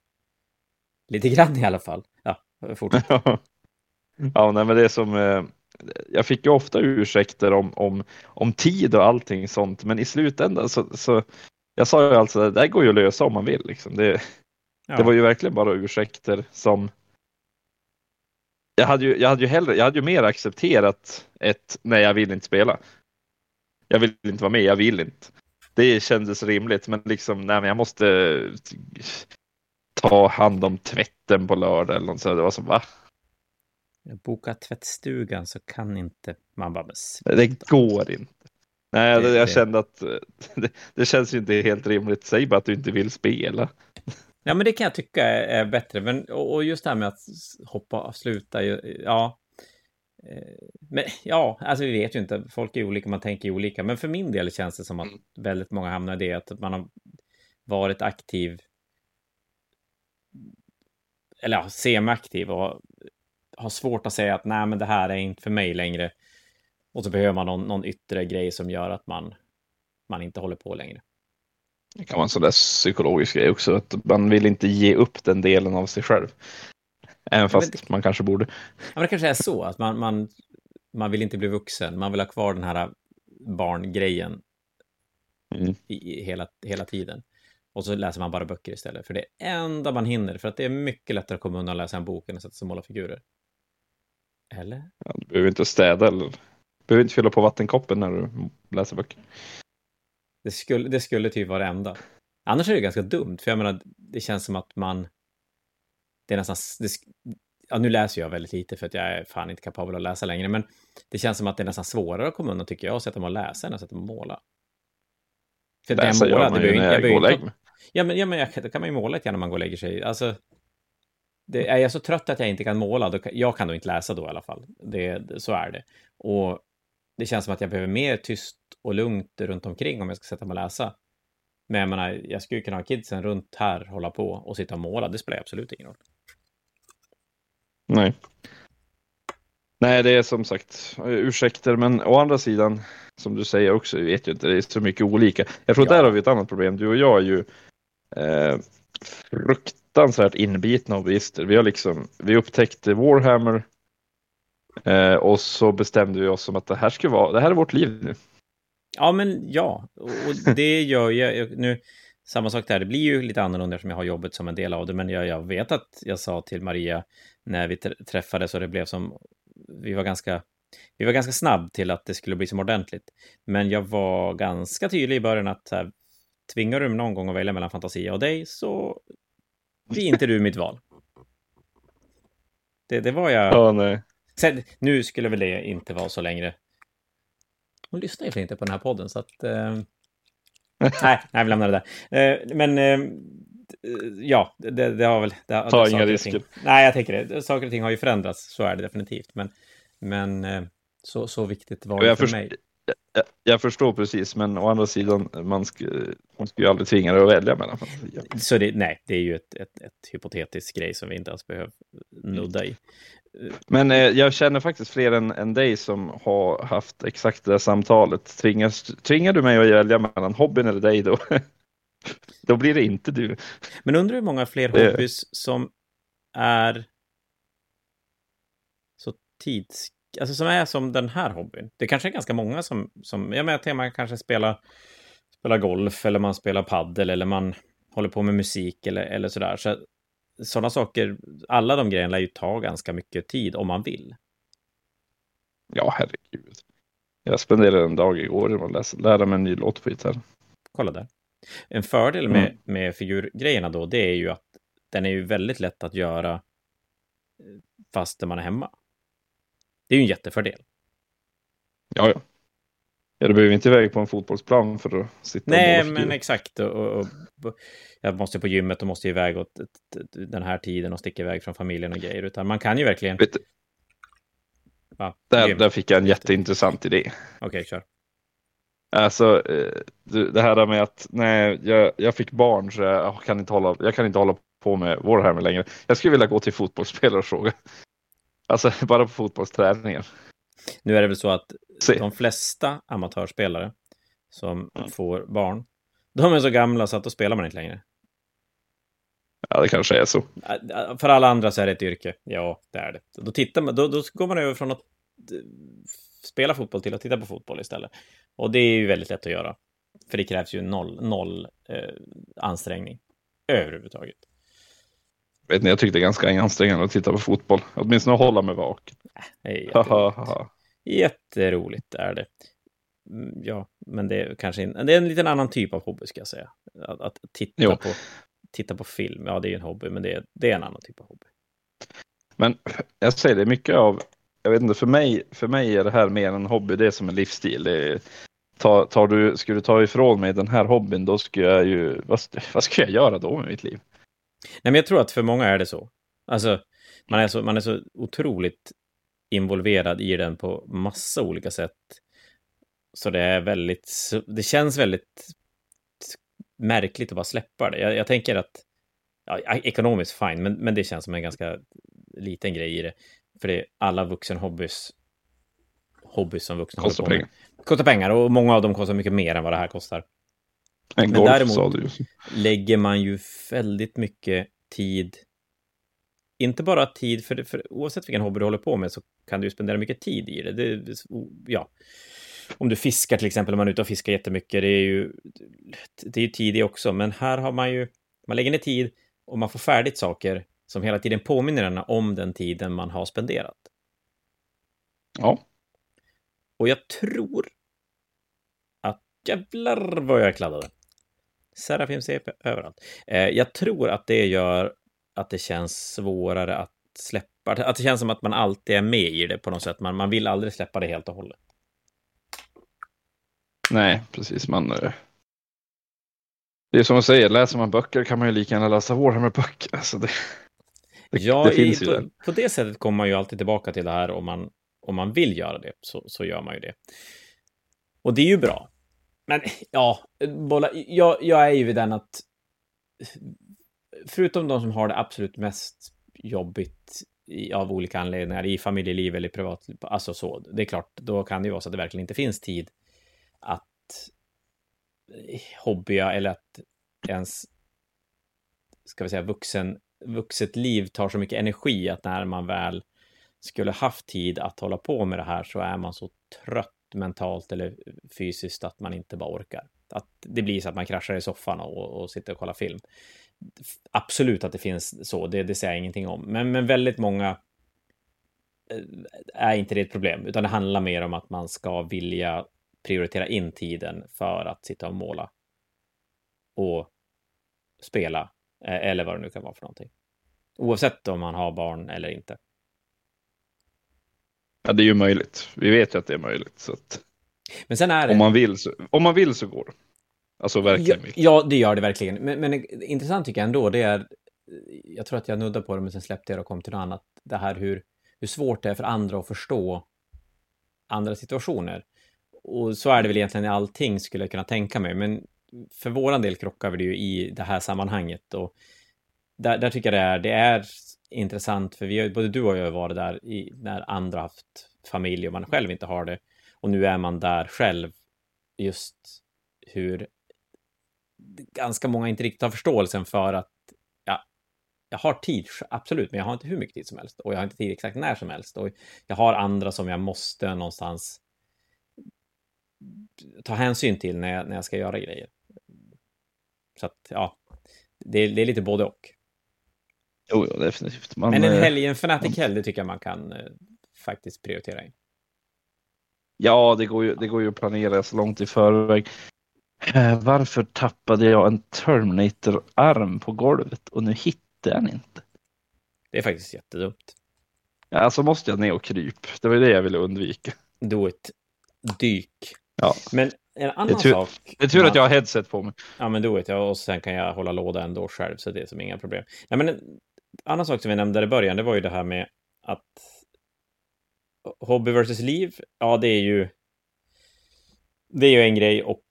Lite grann i alla fall. Ja, fortsätt. <laughs> ja, nej, men det är som, eh, jag fick ju ofta ursäkter om, om, om tid och allting sånt, men i slutändan så, så jag sa ju alltså, det där går ju att lösa om man vill. Liksom. Det, Ja. det var ju verkligen bara ursäkter som jag hade ju, jag hade ju hellre, jag hade ju mer accepterat ett nej, jag vill inte spela. Jag vill inte vara med, jag vill inte. Det kändes rimligt, men liksom, nej, men jag måste ta hand om tvätten på lördag eller något sånt. Det var som, va? Boka tvättstugan så kan inte man bara... Det går inte. Nej, Det- jag kände att eh, <laughs> det, det känns ju inte helt rimligt. Säg bara att du inte vill spela. Ja, men det kan jag tycka är, bättre. Men, och, just det här med att hoppa och sluta, ja. Eh, Men ja, alltså vi vet ju inte. Folk är olika, man tänker olika. Men för min del känns det som att Mm. väldigt många hamnar i det att man har varit aktiv. Eller ja, semi-aktiv och har svårt att säga att nej, men det här är inte för mig längre. Och så behöver man någon, någon yttre grej som gör att man, man inte håller på längre. Det kan vara en sån där psykologisk grej också. Att man vill inte ge upp den delen av sig själv. Även fast det- man kanske borde. Ja, det kanske är så att man, man, man vill inte bli vuxen. Man vill ha kvar den här barngrejen Mm. i, hela, hela tiden. Och så läser man bara böcker istället. För det är enda man hinner. För att det är mycket lättare att komma undan och läsa en bok än att sätta sig och måla figurer. Eller? Ja, du behöver inte städa eller behöver inte fylla på vattenkoppen när du läser böcker. Det skulle, det skulle typ vara det enda. Annars är det ganska dumt. För jag menar, det känns som att man... Det är nästan... Det, ja, nu läser jag väldigt lite för att jag är fan inte kapabel att läsa längre. Men det känns som att det är nästan svårare att komma undan tycker jag. Och sätta mig och läsa än att sätta mig och måla. För att Läsa jag gör man det ju när jag jag går och lägger mig. Ja, men, ja, men jag, då kan man ju måla lite grann när man går och lägger sig. Alltså, det, är jag så trött att jag inte kan måla, då jag kan då inte läsa då i alla fall. Det, så är det. Och det känns som att jag behöver mer tyst och lugnt runt omkring om jag ska sätta mig och läsa. Men jag menar, jag skulle kunna ha kidsen runt här, hålla på och sitta och måla. Det spelar absolut ingen roll. Nej. Nej, det är som sagt ursäkter, men å andra sidan, som du säger också, jag vet ju inte, det är så mycket olika. Jag tror Ja. där har vi ett annat problem. Du och jag är ju eh, fruktansvärt inbitna hobbyister. Vi har liksom, vi upptäckte Warhammer eh, och så bestämde vi oss om att det här ska vara, det här är vårt liv nu. Ja, men ja, och det gör jag nu. Samma sak där, det blir ju lite annorlunda eftersom jag har jobbet som en del av det, men jag, jag vet att jag sa till Maria när vi träffades och det blev som, vi var ganska, vi var ganska snabb till att det skulle bli som ordentligt. Men jag var ganska tydlig i början att här, tvingar du mig någon gång att välja mellan Fantasia och dig så blir inte du mitt val. Det, det var jag... Ja, nej. Sen, nu skulle väl det inte vara så längre. Hon lyssnar ju inte på den här podden, så att... Eh... <laughs> nej, nej, vi lämnar det där. Eh, men eh, ja, det, det, har väl... Det, Ta inga risker. Nej, jag tänker det. Saker och ting har ju förändrats, så är det definitivt. Men, men eh, så, så viktigt var det för mig. Jag, jag, förstår precis, men å andra sidan, man ska, man ska ju aldrig tvinga dig att välja mellan Så det, nej, det är ju ett, ett, ett hypotetiskt grej som vi inte ens behöver nudda i. Men eh, jag känner faktiskt fler än, än dig som har haft exakt det där samtalet. Tvingas, tvingar du mig att välja mellan hobbyn eller dig då? <laughs> då blir det inte du. Men undrar hur många fler det... hobbys som är så tids... Alltså som är som den här hobbyn. Det kanske är ganska många som... som jag menar, man kanske spelar, spelar golf eller man spelar paddel eller man håller på med musik eller, eller sådär. Så sådana saker, alla de grejerna lär ju ta ganska mycket tid om man vill. Ja, herregud. Jag spenderade en dag igår med att läsa, lära mig en ny låt på gitarr. Kolla där. En fördel med, mm. med figurgrejerna då, det är ju att den är ju väldigt lätt att göra eh, fast man är hemma. Det är ju en jättefördel. Ja, ja. Ja, du behöver inte iväg på en fotbollsplan för att sitta Nej, och men exakt. Och, och, och, jag måste på gymmet och måste iväg åt den här tiden och sticka iväg från familjen och grejer. Utan man kan ju verkligen... Vet du, Va? Där, där fick jag en jätteintressant idé. Okej, okay, kör. Alltså, eh, det här med att nej, jag, jag fick barn så jag kan, inte hålla, jag kan inte hålla på med Warhammer längre. Jag skulle vilja gå till fotbollsspelare och fråga. Alltså, <laughs> bara på fotbollsträningen. Nu är det väl så att Se. de flesta amatörspelare som mm. får barn, de är så gamla så att då spelar man inte längre. Ja, det kanske är så. För alla andra så är det ett yrke. Ja, det är det. Då, tittar man, då, då går man över från att eh, spela fotboll till att titta på fotboll istället. Och det är ju väldigt lätt att göra. För det krävs ju noll, noll eh, ansträngning överhuvudtaget. Vet ni, jag tyckte det ganska ansträngande att titta på fotboll. Åtminstone hålla mig vaken. Jätteroligt. är det. Mm, ja, men det är kanske en, det är en liten annan typ av hobby ska jag säga. Att, att titta, på, titta på film, ja det är ju en hobby, men det är, det är en annan typ av hobby. Men jag säger det, mycket av, jag vet inte, för mig, för mig är det här mer en hobby, det är som en livsstil. Det är, tar, tar du, skulle du ta ifrån mig den här hobbyn, då skulle jag ju, vad, vad ska jag göra då med mitt liv? Nej, men jag tror att för många är det så. Alltså, man är så, man är så otroligt involverad i den på massa olika sätt. Så det är väldigt, det känns väldigt märkligt att bara släppa det. Jag, jag tänker att, ja, ekonomiskt fine, men, men det känns som en ganska liten grej i det. För det är alla vuxenhobbys, hobbys som vuxna kostar pengar. Kostar pengar och många av dem kostar mycket mer än vad det här kostar. En Men golf, däremot lägger man ju väldigt mycket tid inte bara tid, för, för oavsett vilken hobby du håller på med så kan du ju spendera mycket tid i det. det ja. Om du fiskar till exempel, om man är ute och fiskar jättemycket, det är ju, det är ju tid i också, men här har man ju, man lägger ner tid och man får färdigt saker som hela tiden påminner en om den tiden man har spenderat. Ja. Och jag tror att jävlar vad jag kladdade. Serafim CP överallt. Eh, jag tror att det gör att det känns svårare att släppa. Att det känns som att man alltid är med i det på något sätt. Man, man vill aldrig släppa det helt och hållet. Nej, precis. Man, eh, det är som att säga, läser man böcker kan man ju lika gärna läsa Warhammer-böcker. Alltså det, <laughs> det, ja, det finns i, ju på, på, det sättet kommer man ju alltid tillbaka till det här om man, om man vill göra det, så, så gör man ju det. Och det är ju bra. Men ja, bolla, jag, jag är ju vid den att förutom de som har det absolut mest jobbigt i, av olika anledningar i familjeliv eller privat, alltså så, det är klart, då kan det ju vara så att det verkligen inte finns tid att eh, hobbya eller att ens, ska vi säga, vuxen, vuxet liv tar så mycket energi att när man väl skulle haft tid att hålla på med det här så är man så trött mentalt eller fysiskt att man inte bara orkar. Att det blir så att man kraschar i soffan och, och sitter och kollar film. Absolut att det finns så, det, det säger jag ingenting om. Men, men väldigt många eh, är inte det ett problem, utan det handlar mer om att man ska vilja prioritera in tiden för att sitta och måla. och spela. Eh, eller vad det nu kan vara för någonting. Oavsett om man har barn eller inte. Ja, det är ju möjligt. Vi vet ju att det är möjligt. Så att Men sen är det... om, man vill så, om man vill så går det. Alltså Ja, verkligen mycket. ja, det gör det verkligen. Men, men intressant tycker jag ändå, det är... Jag tror att jag nuddade på det, men sen släppte jag det och kom till något annat. Det här hur, hur svårt det är för andra att förstå andra situationer. Och så är det väl egentligen i allting, skulle jag kunna tänka mig. Men för våran del krockar vi det ju i det här sammanhanget. Och där, där tycker jag det är, det är intressant, för vi har, både du och jag har varit där i, när andra haft familj och man själv inte har det. Och nu är man där själv, just hur ganska många inte riktigt har förståelsen för att ja, jag har tid, absolut, men jag har inte hur mycket tid som helst och jag har inte tid exakt när som helst och jag har andra som jag måste någonstans ta hänsyn till när jag, när jag ska göra grejer. Så att, ja, det, det är lite både och. Jo, jo, definitivt. Man, Men en eh, helg, en fanatic helg, det tycker jag man kan eh, faktiskt prioritera in. Ja, det går, ju, det går ju att planera så långt i förväg. Eh, Varför tappade jag en Terminator-arm på golvet och nu hittar jag den inte? Det är faktiskt jättedumt. Ja, Alltså måste jag ner och kryp. Det var det jag ville undvika. Do it. Dyk. Ja. Men en annan Det tur- sak. Det är tur man- att jag har headset på mig. Ja, men do it. Ja, och sen kan jag hålla låda ändå själv, så det är som inga problem. Nej, men en annan sak som vi nämnde i början, det var ju det här med att hobby versus liv, ja, det är ju det är ju en grej och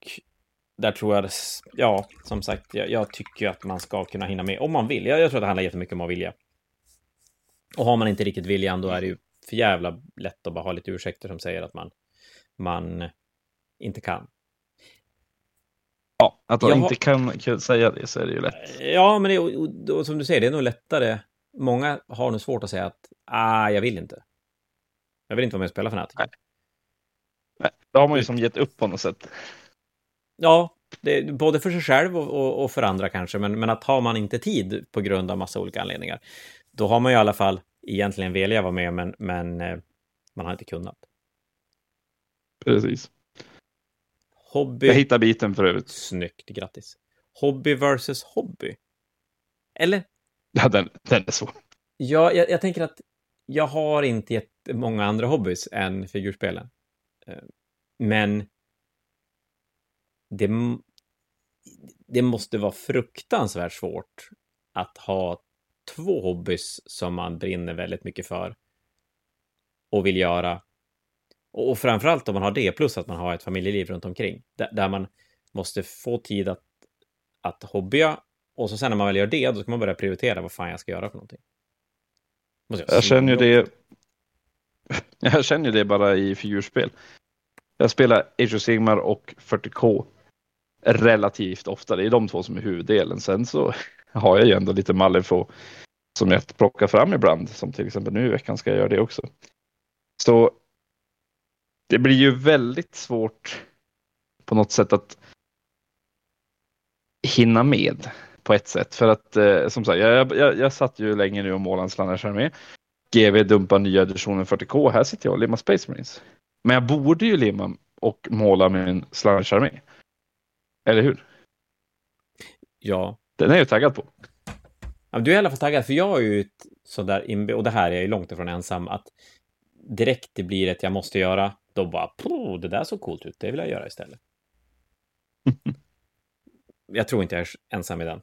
där tror jag, ja, som sagt, jag, jag tycker ju att man ska kunna hinna med om man vill. Jag, jag tror att det handlar jättemycket om att vilja. Och har man inte riktigt viljan, då är det ju för jävla lätt att bara ha lite ursäkter som säger att man, man inte kan. Att de Jag inte kan, kan säga det så är det ju lätt. Ja, men det, och, och, som du säger, det är nog lättare. Många har nog svårt att säga att ah, jag vill inte. Jag vill inte vara med och spela Fnatic. Nej. Nej, Då har man ju som gett upp på något sätt. Ja, det, både för sig själv och, och, och för andra kanske, men, men att har man inte tid på grund av massa olika anledningar, då har man ju i alla fall egentligen velat vara med, men, men eh, man har inte kunnat. Precis. Hobby... Jag hittar biten för övrigt. Snyggt, grattis. Hobby versus hobby. Eller? Ja, den, den är så. Ja, jag, jag tänker att jag har inte jättemånga andra hobbys än figurspelen. Eh, Men det, det måste vara fruktansvärt svårt att ha två hobbys som man brinner väldigt mycket för och vill göra. Och och framförallt om man har det, plus att man har ett familjeliv runt omkring, där, där man måste få tid att, att hobbya och så sen när man väl gör det, då ska man börja prioritera vad fan jag ska göra för någonting. Måste Jag känner ju det. <laughs> Jag känner ju det bara i figurspel. Jag spelar Age of Sigmar och 40K relativt ofta. Det är de två som är huvuddelen. Sen så <laughs> har jag ju ändå lite Malifaux som jag plockar fram ibland. Som till exempel nu i veckan ska jag göra det också. Så det blir ju väldigt svårt på något sätt att hinna med på ett sätt. För att eh, som sagt, jag, jag, jag satt ju länge nu och målade en Slanners-armé. GV dumpar nya editionen 40K. Här sitter jag och limmar Space Marines. Men jag borde ju limma och måla min Slanners-armé. Eller hur? Ja. Den är jag taggad på. Ja, Du är i alla fall taggad, för jag är ju ett sådär och det här är jag ju långt ifrån ensam, att direkt det blir ett jag måste göra, då bara, "Pff, det där såg coolt ut, det vill jag göra istället. <laughs> jag tror inte jag är ensam i den.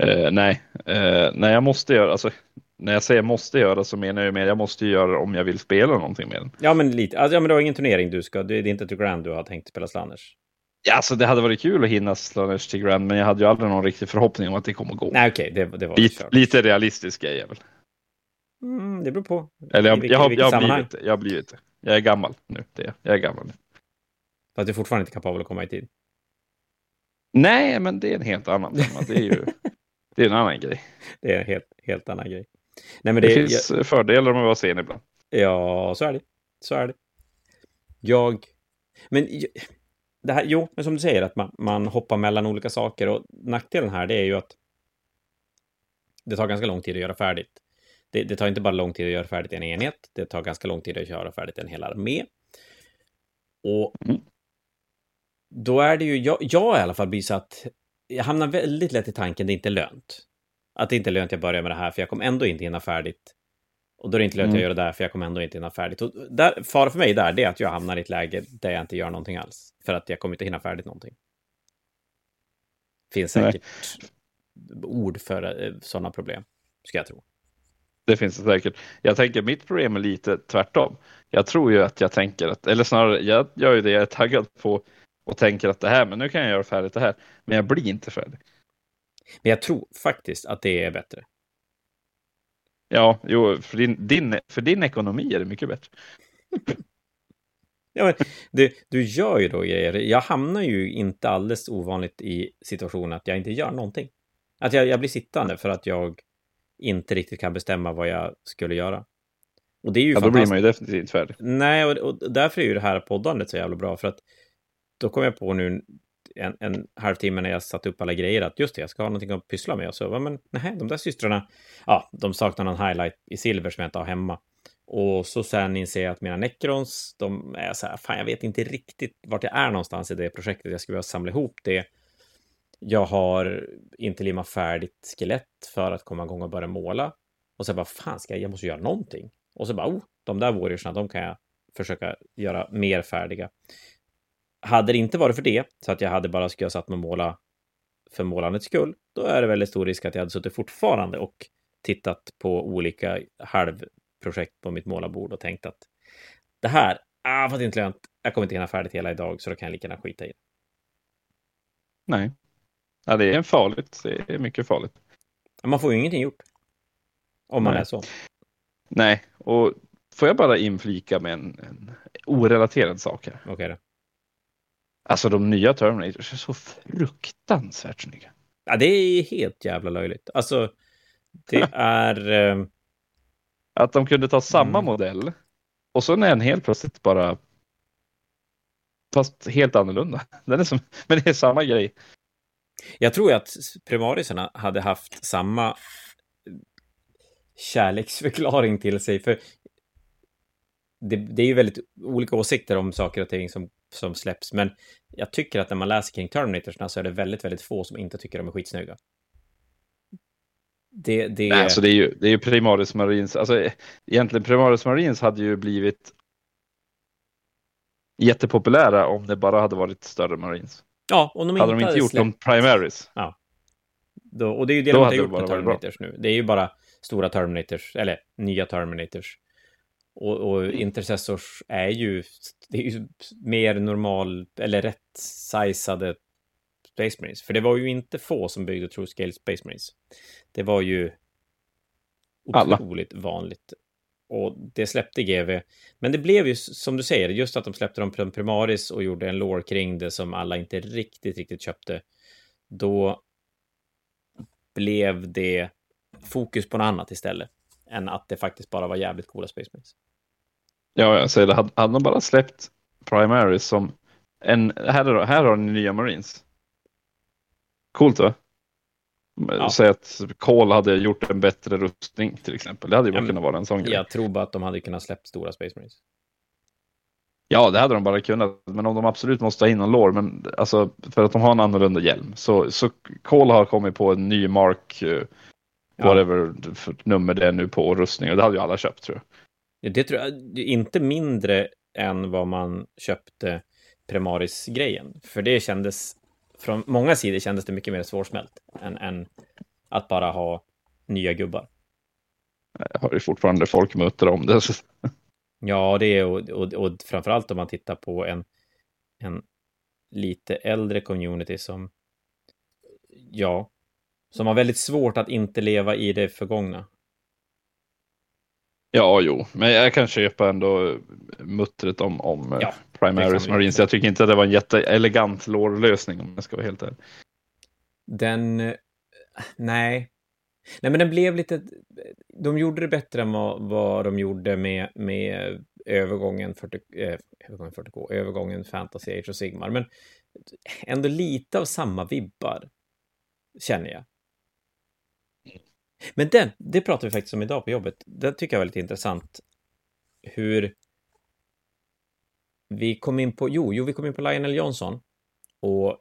Eh, nej, eh, när jag måste göra, alltså när jag säger måste göra så menar jag mer jag måste göra om jag vill spela någonting med den. Ja, men lite. Alltså, ja, men det var ingen turnering du ska, det är inte till Grand du har tänkt spela Slanners. Ja, alltså det hade varit kul att hinna Slanners till Grand, men jag hade ju aldrig någon riktig förhoppning om att det kommer gå. Nej, okej, det, det var lite, kört. lite realistisk är jag väl. Mm, det beror på. Eller jag, vilket- jag, har, jag, har sammanhang. blivit, jag har blivit det. Jag är gammal nu. Det är, jag. jag är gammal nu. För att du är fortfarande inte kapabel att komma i tid. Nej, men det är en helt annan femma. Det är ju <laughs> det är en annan grej. Det är en helt, helt annan grej. Nej, men Det, det, finns eh, fördelar med att vara sen ibland. Ja, så är det. Så är det. Jag... Men det här, jo, men som du säger, att man, man hoppar mellan olika saker och nackdelen här, det är ju att det tar ganska lång tid att göra färdigt. Det, det tar inte bara lång tid att göra färdigt en enhet, det tar ganska lång tid att göra färdigt en hel armé. Och Mm. då är det ju, jag, jag i alla fall blir så att jag hamnar väldigt lätt i tanken det är inte lönt. Att det inte är lönt att jag börjar med det här för jag kommer ändå inte hinna färdigt. Och då är det inte lönt mm. att göra det där för jag kommer ändå inte hinna färdigt. Och där, fara för mig där, det är att jag hamnar i ett läge där jag inte gör någonting alls. För att jag kommer inte hinna färdigt någonting. Finns säkert Nej. ord för eh, sådana problem, ska jag tro. Det finns det säkert. Jag tänker mitt problem är lite tvärtom. Jag tror ju att jag tänker att, eller snarare, jag gör ju det jag är taggad på och tänker att det här, men nu kan jag göra färdigt det här. Men jag blir inte färdig. Men jag tror faktiskt att det är bättre. Ja, jo, för din, din, för din ekonomi är det mycket bättre. <laughs> ja, men du, du gör ju då grejer. Jag hamnar ju inte alldeles ovanligt i situationen att jag inte gör någonting. Att jag, jag blir sittande för att jag inte riktigt kan bestämma vad jag skulle göra. Och det är ju ja, då blir man ju definitivt färdig. Nej, och, och därför är ju det här poddandet så jävla bra. För att då kom jag på nu en, en halvtimme när jag satte upp alla grejer att just det, jag ska ha någonting att pyssla med. Och så, men nej, de där systrarna, ja, de saknar någon highlight i silver som jag inte har hemma. Och så sen inser jag att mina Necrons, de är så här, fan jag vet inte riktigt vart jag är någonstans i det projektet. Jag skulle behöva samla ihop det. Jag har inte limmat färdigt skelett för att komma igång och börja måla. Och så bara, fan ska jag, jag måste göra någonting. Och så bara, oh, de där warriorsna, de kan jag försöka göra mer färdiga. Hade det inte varit för det, så att jag hade bara skulle ha satt mig och måla för målandets skull, då är det väldigt stor risk att jag hade suttit fortfarande och tittat på olika halvprojekt på mitt målarbord och tänkt att det här, ah, fast inte lönt, jag kommer inte hinna färdigt hela idag, så då kan jag lika gärna skita i det. Nej. Ja, det är farligt. Det är mycket farligt. Man får ju ingenting gjort. Om man Nej. är så. Nej, och får jag bara inflika med en, en orelaterad sak här? Okej okay då. Alltså de nya Terminators är så fruktansvärt snygga. Ja, det är helt jävla löjligt. Alltså, det <laughs> är... Eh... Att de kunde ta samma mm. modell och så är den helt plötsligt bara... Fast helt annorlunda. <laughs> Den är som... Men det är samma grej. Jag tror att primarisarna hade haft samma kärleksförklaring till sig. För det, det är ju väldigt olika åsikter om saker och ting som, som släpps, men jag tycker att när man läser kring Terminatorsna så är det väldigt, väldigt få som inte tycker de är skitsnygga. Det, det... Nej, alltså det är ju, det är ju Primaris Marines, alltså egentligen Primaris Marines hade ju blivit jättepopulära om det bara hade varit större Marines. Ja, om de hade inte de inte gjort släppt... de Primaris. Ja. Då, och det är ju det Då de inte har gjort med Terminators nu. Det är ju bara stora Terminators, eller nya Terminators och, och mm. intercessors är ju, det är ju mer normal, eller rätt sizade Space Marines. För det var ju inte få som byggde True Scale Space Marines. Det var ju otroligt Alla. vanligt. Och det släppte GV. Men det blev ju som du säger, just att de släppte dem primaris och gjorde en lore kring det som alla inte riktigt, riktigt köpte. Då blev det fokus på något annat istället än att det faktiskt bara var jävligt coola Space Marines. Ja, jag säger det. Hade, de bara släppt primaris som en, här, här har ni nya Marines. Coolt va? Ja. Säg att Cole hade gjort en bättre rustning till exempel. Det hade ju ja, kunnat vara en sån grej. Jag tror bara att de hade kunnat släppt stora Space Marines. Ja, det hade de bara kunnat. Men om de absolut måste ha in någon lår, men alltså för att de har en annorlunda hjälm. Så, så Cole har kommit på en ny Mark, uh, whatever för nummer det är nu på rustning. Och det hade ju alla köpt tror jag. Det tror jag, inte mindre än vad man köpte Primaris-grejen. För det kändes, från många sidor kändes det mycket mer svårsmält än, än att bara ha nya gubbar. Jag har ju fortfarande folkmöten om det. Ja, det är och, och, och framförallt om man tittar på en, en lite äldre community som, ja, som har väldigt svårt att inte leva i det förgångna. Ja, jo, men jag kan köpa ändå muttret om, om ja, Primaris Marines. Jag tycker inte att det var en jätteelegant lårlösning om jag ska vara helt ärlig. Den, nej, Nej, men den blev lite... De gjorde det bättre än vad, vad de gjorde med, med övergången, 40, eh, övergången 40K, övergången Fantasy Age och Sigmar. Men ändå lite av samma vibbar, känner jag. Men den, det pratar vi faktiskt om idag på jobbet. Det tycker jag var lite intressant. Hur vi kom in på, jo, jo, vi kom in på Lionel Johnson Och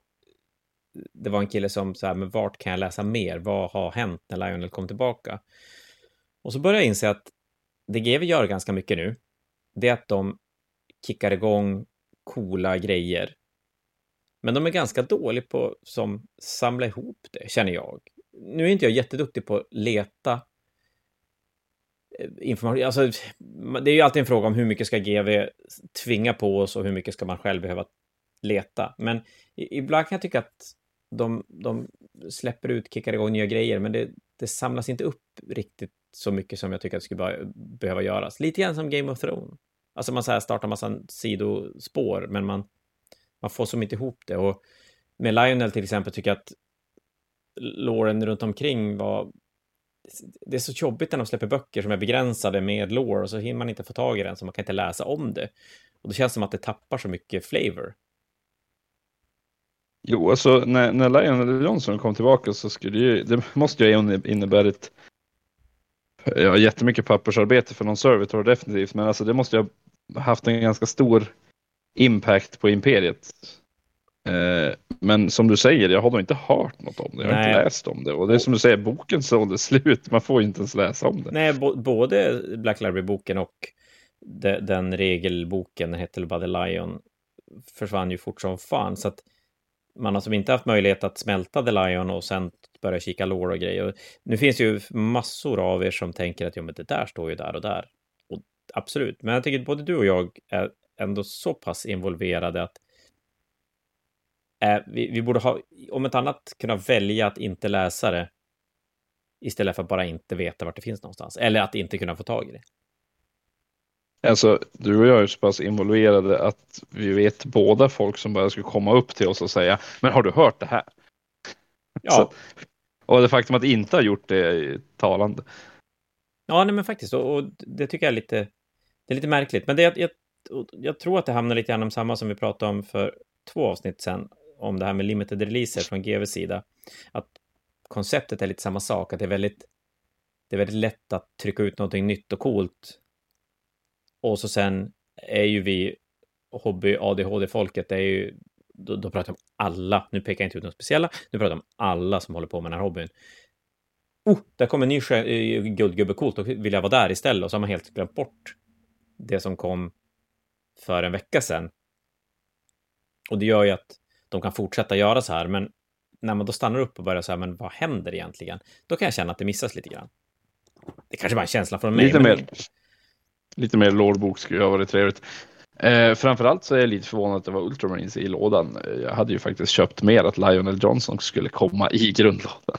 det var en kille som sa, men vart kan jag läsa mer? Vad har hänt när Lionel kom tillbaka? Och så började jag inse att det GW gör ganska mycket nu, det är att de kickar igång coola grejer. Men de är ganska dåliga på som samla ihop det, känner jag. Nu är inte jag jätteduktig på att leta eh, information. Alltså, det är ju alltid en fråga om hur mycket ska GV tvinga på oss och hur mycket ska man själv behöva leta. Men ibland kan jag tycka att de, de släpper ut, kickar igång nya grejer, men det, det samlas inte upp riktigt så mycket som jag tycker att det skulle behöva göras. Lite grann som Game of Thrones. Alltså man så här startar massa sidospår, men man, man får som inte ihop det. Och med Lionel till exempel tycker jag att låren runt omkring var... Det är så jobbigt när de släpper böcker som är begränsade med lår och så hinner man inte få tag i den så man kan inte läsa om det. Och det känns som att det tappar så mycket flavor. Jo, alltså när, när Lionel Johnson kom tillbaka så skulle ju, det måste ju innebära ett ja, jättemycket pappersarbete för någon servitor definitivt, men alltså det måste ju ha haft en ganska stor impact på imperiet. Eh, men som du säger, jag har nog inte hört något om det. Jag har Nej. inte läst om det. Och det är som du säger, boken sålde slut. Man får ju inte ens läsa om det. Nej, både Black Library-boken och de, den regelboken, hette bara The Lion, försvann ju fort som fan. Så att man har som inte haft möjlighet att smälta The Lion och sen börja kika lore och grejer. Nu finns ju massor av er som tänker att jo, men det där står ju där och där. Och absolut, men jag tycker att både du och jag är ändå så pass involverade att eh, vi, vi borde ha, om ett annat, kunna välja att inte läsa det istället för att bara inte veta vart det finns någonstans. Eller att inte kunna få tag i det. Alltså, du och jag är så pass involverade att vi vet båda folk som bara skulle komma upp till oss och säga, men har du hört det här? Ja. Så, och det faktum att inte ha gjort det är talande. Ja, nej men faktiskt, och, och det tycker jag är lite, det är lite märkligt. Men det, jag, jag tror att det hamnar lite grann om samma som vi pratade om för två avsnitt sedan, om det här med limited releaser från GVs sida. Att konceptet är lite samma sak, att det är väldigt, det är väldigt lätt att trycka ut någonting nytt och coolt och så sen är ju vi hobby ADHD-folket, det är ju, då, då pratar jag om alla, nu pekar jag inte ut några speciella, nu pratar jag om alla som håller på med den här hobbyn. Oh, där kommer en ny eh, guldgubbe, coolt, då vill jag vara där istället. Och så har man helt glömt bort det som kom för en vecka sedan. Och det gör ju att de kan fortsätta göra så här, men när man då stannar upp och börjar säga, men vad händer egentligen? Då kan jag känna att det missas lite grann. Det kanske bara är en känsla från mig. Lite men... mer. Lite mer lårbok skulle ha varit trevligt. Eh, framförallt så är jag lite förvånad att det var Ultramarines i lådan. Jag hade ju faktiskt köpt mer att Lionel Johnson skulle komma i grundlådan.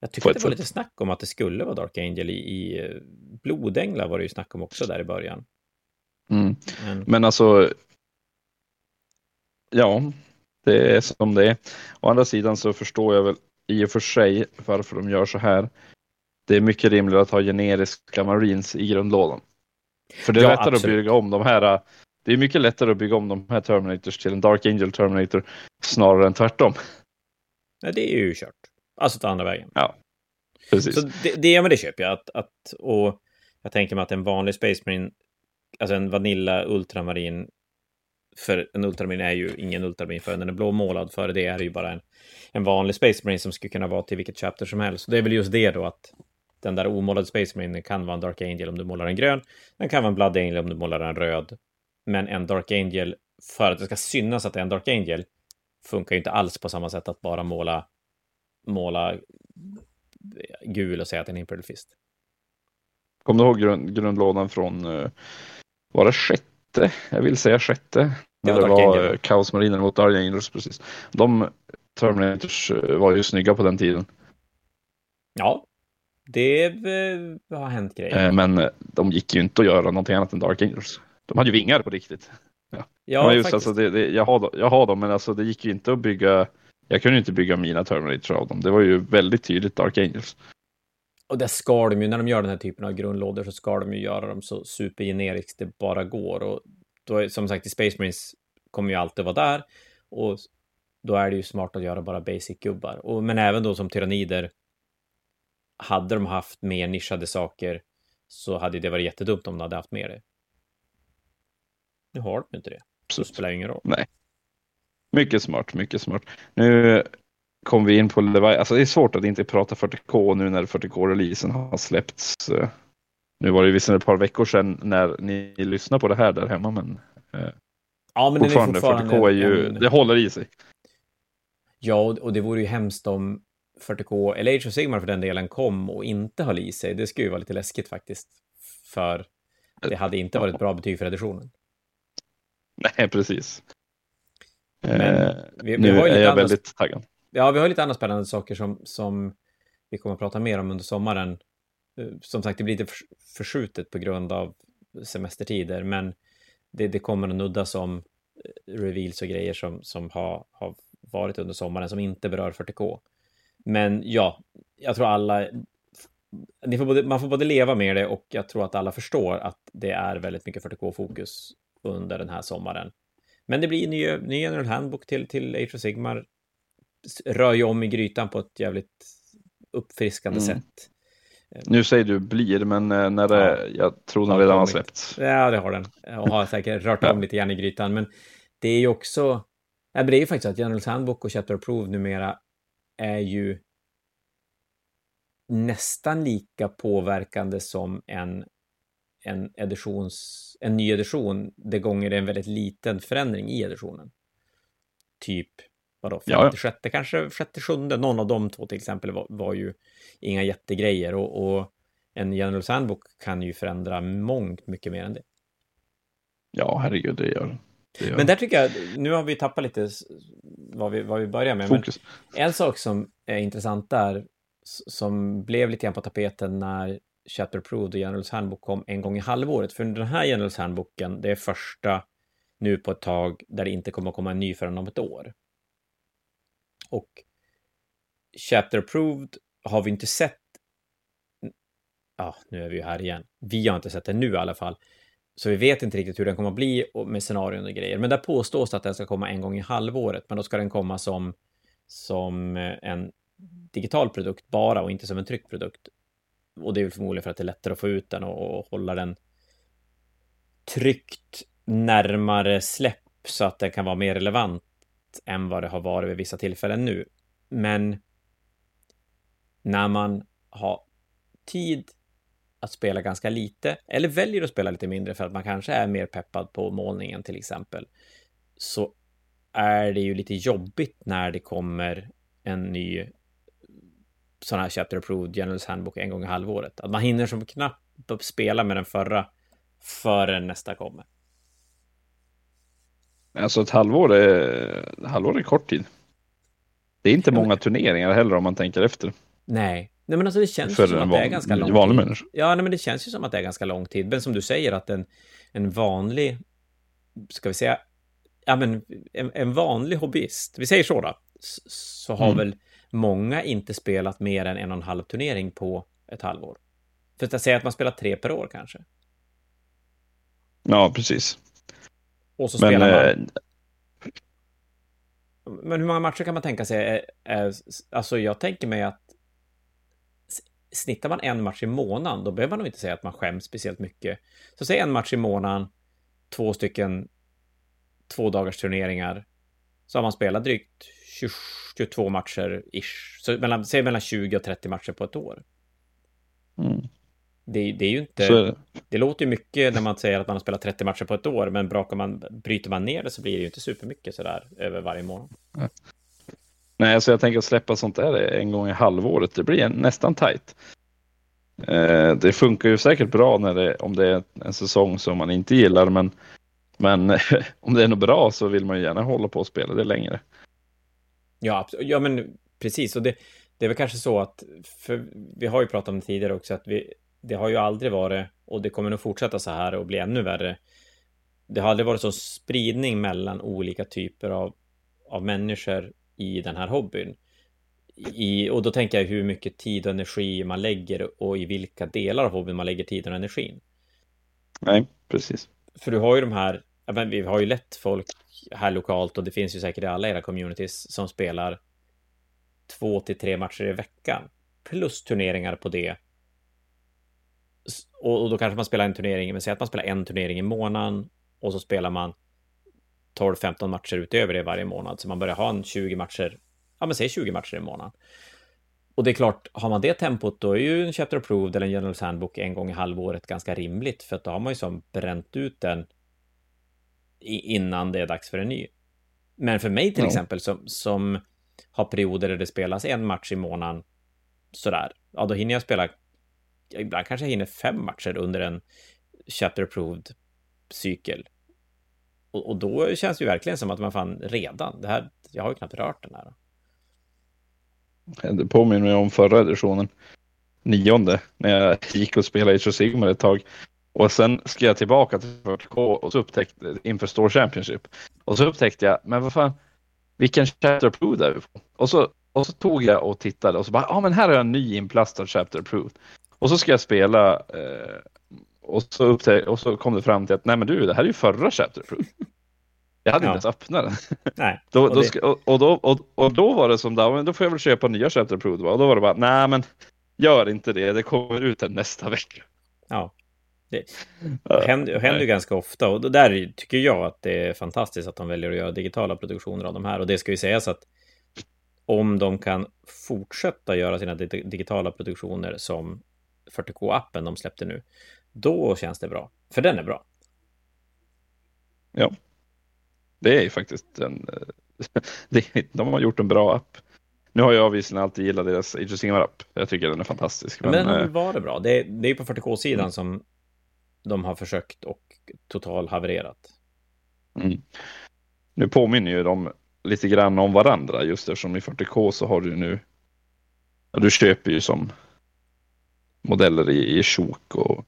Jag tyckte det var sätt. lite snack om att det skulle vara Dark Angel i, i eh, Blodänglar var det ju snack om också där i början. Mm. Men... Men alltså. Ja, det är som det är. Å andra sidan så förstår jag väl i och för sig varför de gör så här. Det är mycket rimligare att ha generiska Marines i grundlådan. För det är ja, lättare absolut. att bygga om de här. Det är mycket lättare att bygga om de här Terminators till en Dark Angel Terminator snarare än tvärtom. Nej, det är ju kört. Alltså ta andra vägen. Ja, precis. Så det, det, men det köper jag. Att, att, och jag tänker mig att en vanlig Space Marine, alltså en Vanilla Ultramarin, för en Ultramarin är ju ingen Ultramarin förrän den är blåmålad. Före det är det ju bara en, en vanlig Space Marine som skulle kunna vara till vilket chapter som helst. Det är väl just det då att den där omålade Space Marine kan vara en Dark Angel om du målar en grön. Den kan vara en Blood Angel om du målar en röd. Men en Dark Angel, för att det ska synas att det är en Dark Angel, funkar ju inte alls på samma sätt att bara måla, måla gul och säga att det är en Imperial Fist. Kommer du ihåg grund, grundlådan från, uh, var det sjätte? Jag vill säga sjätte. Det var, det var Kaosmariner mot Dark Angels, precis. De Terminators eh, var ju snygga på den tiden. Ja, det eh, har hänt grejer. Eh, men de gick ju inte att göra någonting annat än Dark Angels. De hade ju vingar på riktigt. <laughs> Ja, ja just, alltså, det, det, jag, har, jag har dem, men alltså, det gick ju inte att bygga. Jag kunde inte bygga mina Terminator av dem. Det var ju väldigt tydligt Dark Angels. Och det ska de ju, när de gör den här typen av grundlådor så ska de ju göra dem så supergeneriskt det bara går. Och då, som sagt, i Space Marines kommer ju alltid vara där. Och då är det ju smart att göra bara basic-gubbar. Men även då som tyrannider hade de haft mer nischade saker så hade det varit jättedumt om de hade haft med det. Nu har de inte det, så det spelar ingen roll. Nej. Mycket smart, mycket smart. Nu kom vi in på Levi. Alltså det är svårt att inte prata 40K nu när 40K-releasen har släppts. Eh. Nu var det visserligen ett par veckor sedan när ni lyssnar på det här där hemma, men eh, Ja, men fortfarande, är fortfarande 40K är ju, en... det håller i sig. Ja, och- det vore ju hemskt om 40K, eller Age of Sigmar för den delen, kom och inte höll i sig. Det skulle ju vara lite läskigt faktiskt. För det hade inte varit bra betyg för editionen. Nej, precis. Men Eh, Vi, vi nu har ju är lite jag andra, väldigt taggad. ja, vi har lite andra spännande saker som, som vi kommer att prata mer om under sommaren. Eh, Som sagt, det blir lite förs- förskjutet på grund av semestertider, men det, det kommer att nuddas om eh, reveals och grejer som, som har, har varit under sommaren som inte berör 40K. Men ja, jag tror alla... Ni får både, man får både leva med det och jag tror att alla förstår att det är väldigt mycket 40K-fokus under den här sommaren. Men det blir ny, ny General Handbook till, till Age of Sigmar. Rör ju om i grytan på ett jävligt uppfriskande Mm. sätt. Nu säger du blir, men eh, när det, jag tror den redan har släppts. Ja, det har den. Och har säkert rört om lite grann i grytan. Men det är ju också... Ja, det är ju faktiskt att General Handbook och Chapter Approved numera är ju nästan lika påverkande som en, en, editions, en ny edition, det gånger det är en väldigt liten förändring i editionen. Typ, vadå, Ja, ja. femte, sjätte, kanske sjätte, sjunde, någon av de två till exempel var, var ju inga jättegrejer och, och en General Handbook kan ju förändra mångt mycket mer än det. Ja, herregud, det gör det. Gör. Men där tycker jag, nu har vi tappat lite vad vi, vad vi börjar med, men Fokus. en sak som är intressant där, som blev lite grann på tapeten när Chapter Approved och Generals Handbook kom en gång i halvåret, för den här Generals Handbooken, det är första nu på ett tag där det inte kommer att komma en ny förrän om ett år. Och Chapter Approved har vi inte sett, ja, nu är vi ju här igen, vi har inte sett den nu i alla fall, så vi vet inte riktigt hur den kommer att bli med scenarion och grejer. Men där påstås det att den ska komma en gång i halvåret, men då ska den komma som, som eh, en digital produkt bara och inte som en tryckt produkt. Och det är väl förmodligen för att det är lättare att få ut den och, och hålla den tryckt närmare släpp så att den kan vara mer relevant än vad det har varit vid vissa tillfällen nu. Men när man har tid att spela ganska lite, eller väljer att spela lite mindre för att man kanske är mer peppad på målningen till exempel, så är det ju lite jobbigt när det kommer en ny sån här Chapter Approved Generals Handbook en gång i halvåret. Att man hinner som knappt spela med den förra förrän nästa kommer. Alltså ett halvår är, ett halvår är kort tid. Det är inte många turneringar heller om man tänker efter. Nej, nej men alltså det känns ju För som en att det är van, ganska lång vanlig tid. människa. Ja, nej, men det känns ju som att det är ganska lång tid. Men som du säger att en, en vanlig, ska vi säga, ja men en, en vanlig hobbyist, vi säger så då, så har Mm. väl många inte spelat mer än en och en halv turnering på ett halvår. För att säga att man spelar tre per år kanske. Ja, precis. Och så Men spelar man... eh, Men hur många matcher kan man tänka sig? Alltså jag tänker mig att snittar man en match i månaden, då behöver man nog inte säga att man skäms speciellt mycket. Så säg en match i månaden, två stycken två dagars turneringar, så har man spelat drygt 20, 22 matcher ish. Så mellan, säg mellan 20 och 30 matcher på ett år. mm, Det, det är ju inte... så är det. Det låter ju mycket när man säger att man har spelat 30 matcher på ett år, men brakar man, bryter man ner det så blir det ju inte supermycket sådär över varje månad. Nej, alltså jag tänker att släppa sånt där en gång i halvåret, det blir en, nästan tajt. Eh, det funkar ju säkert bra när det, om det är en säsong som man inte gillar, men, men <laughs> om det är något bra så vill man ju gärna hålla på och spela det längre. Ja, ja men precis. Och det, det är väl kanske så att, för vi har ju pratat om det tidigare också, att vi, det har ju aldrig varit, och det kommer nog fortsätta så här och bli ännu värre. Det har aldrig varit så spridning mellan olika typer av, av människor i den här hobbyn. I, och då tänker jag hur mycket tid och energi man lägger och i vilka delar av hobbyn man lägger tiden och energin. Nej, precis. För du har ju de här, men vi har ju lätt folk här lokalt och det finns ju säkert i alla era communities som spelar två till tre matcher i veckan. Plus turneringar på det. Och, och då kanske man spelar en turnering, men säg att man spelar en turnering i månaden och så spelar man 12-15 matcher utöver det varje månad. Så man börjar ha en 20 matcher, ja men säg 20 matcher i månaden. Och det är klart, har man det tempot då är ju en Chapter Approved eller en General Handbook en gång i halvåret ganska rimligt. För att då har man ju som bränt ut den innan det är dags för en ny. Men för mig till ja. exempel som, som har perioder där det spelas en match i månaden sådär, ja då hinner jag spela, ibland kanske jag hinner fem matcher under en chapter approved cykel. Och, och, då känns det ju verkligen som att man fan redan, det här, jag har ju knappt rört den här. Det påminner mig om förra editionen, nionde, när jag gick och spelade i Sigmar ett tag. Och sen ska jag tillbaka till 40K och så upptäckte inför Store Championship. Och så upptäckte jag, men vad fan, vilken chapter approved är vi på? Och så, och så tog jag och tittade och så bara, ja ah, men här har jag en ny inplastad chapter approved. Och så ska jag spela eh, och, så upptäck, och så kom det fram till att nej men du, det här är ju förra chapter approved. <laughs> Jag hade ja. inte ens öppnat den. <laughs> Nej, då, och, då ska, och, och, då, och, och, då var det som där, då får jag väl köpa nya chapter approved. Och då var det bara, nej men gör inte det, det kommer ut en nästa vecka. Ja. Det händer, händer ju ganska ofta och där tycker jag att det är fantastiskt att de väljer att göra digitala produktioner av de här. Och det ska ju sägas att om de kan fortsätta göra sina digitala produktioner som 40K-appen de släppte nu, då känns det bra. För den är bra. Ja. Det är ju faktiskt en... <laughs> de har gjort en bra app. Nu har jag visserligen alltid gillat deras Age of app Jag tycker den är fantastisk. Men, men eh, varit bra. Det är, det är på 40K-sidan mm. som de har försökt och total havererat. Mm. Nu påminner ju de lite grann om varandra just eftersom i 40K så har du nu du köper ju som modeller i, i sjok och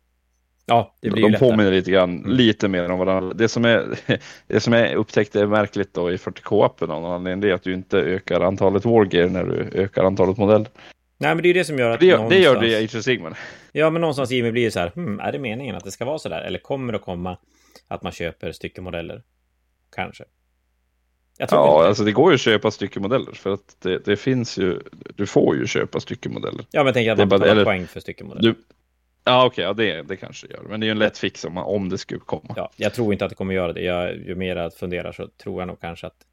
Ja, det blir De påminner lite grann, mm. lite mer om varandra. Det som, är, <laughs> det som jag upptäckte är märkligt då i 40K-appen av någon anledning är att du inte ökar antalet Wargear när du ökar antalet modeller. Nej, men det är det som gör att... Det, någonstans... det gör det i Age of Sigmar. Ja, men någonstans i mig blir det så här, hmm, är det meningen att det ska vara så där? Eller kommer det att komma att man köper styckemodeller? Kanske. Ja, inte. alltså det går ju att köpa styckemodeller för att det, det, finns ju, du får ju köpa styckemodeller. Ja, men jag tänker att man betalar eller, poäng för styckemodeller. Du, ja, okej, okay, ja, det, det kanske gör. Men det är ju en lätt fix om, om det skulle komma. Ja, jag tror inte att det kommer göra det. Jag, ju mer jag funderar så tror jag nog kanske att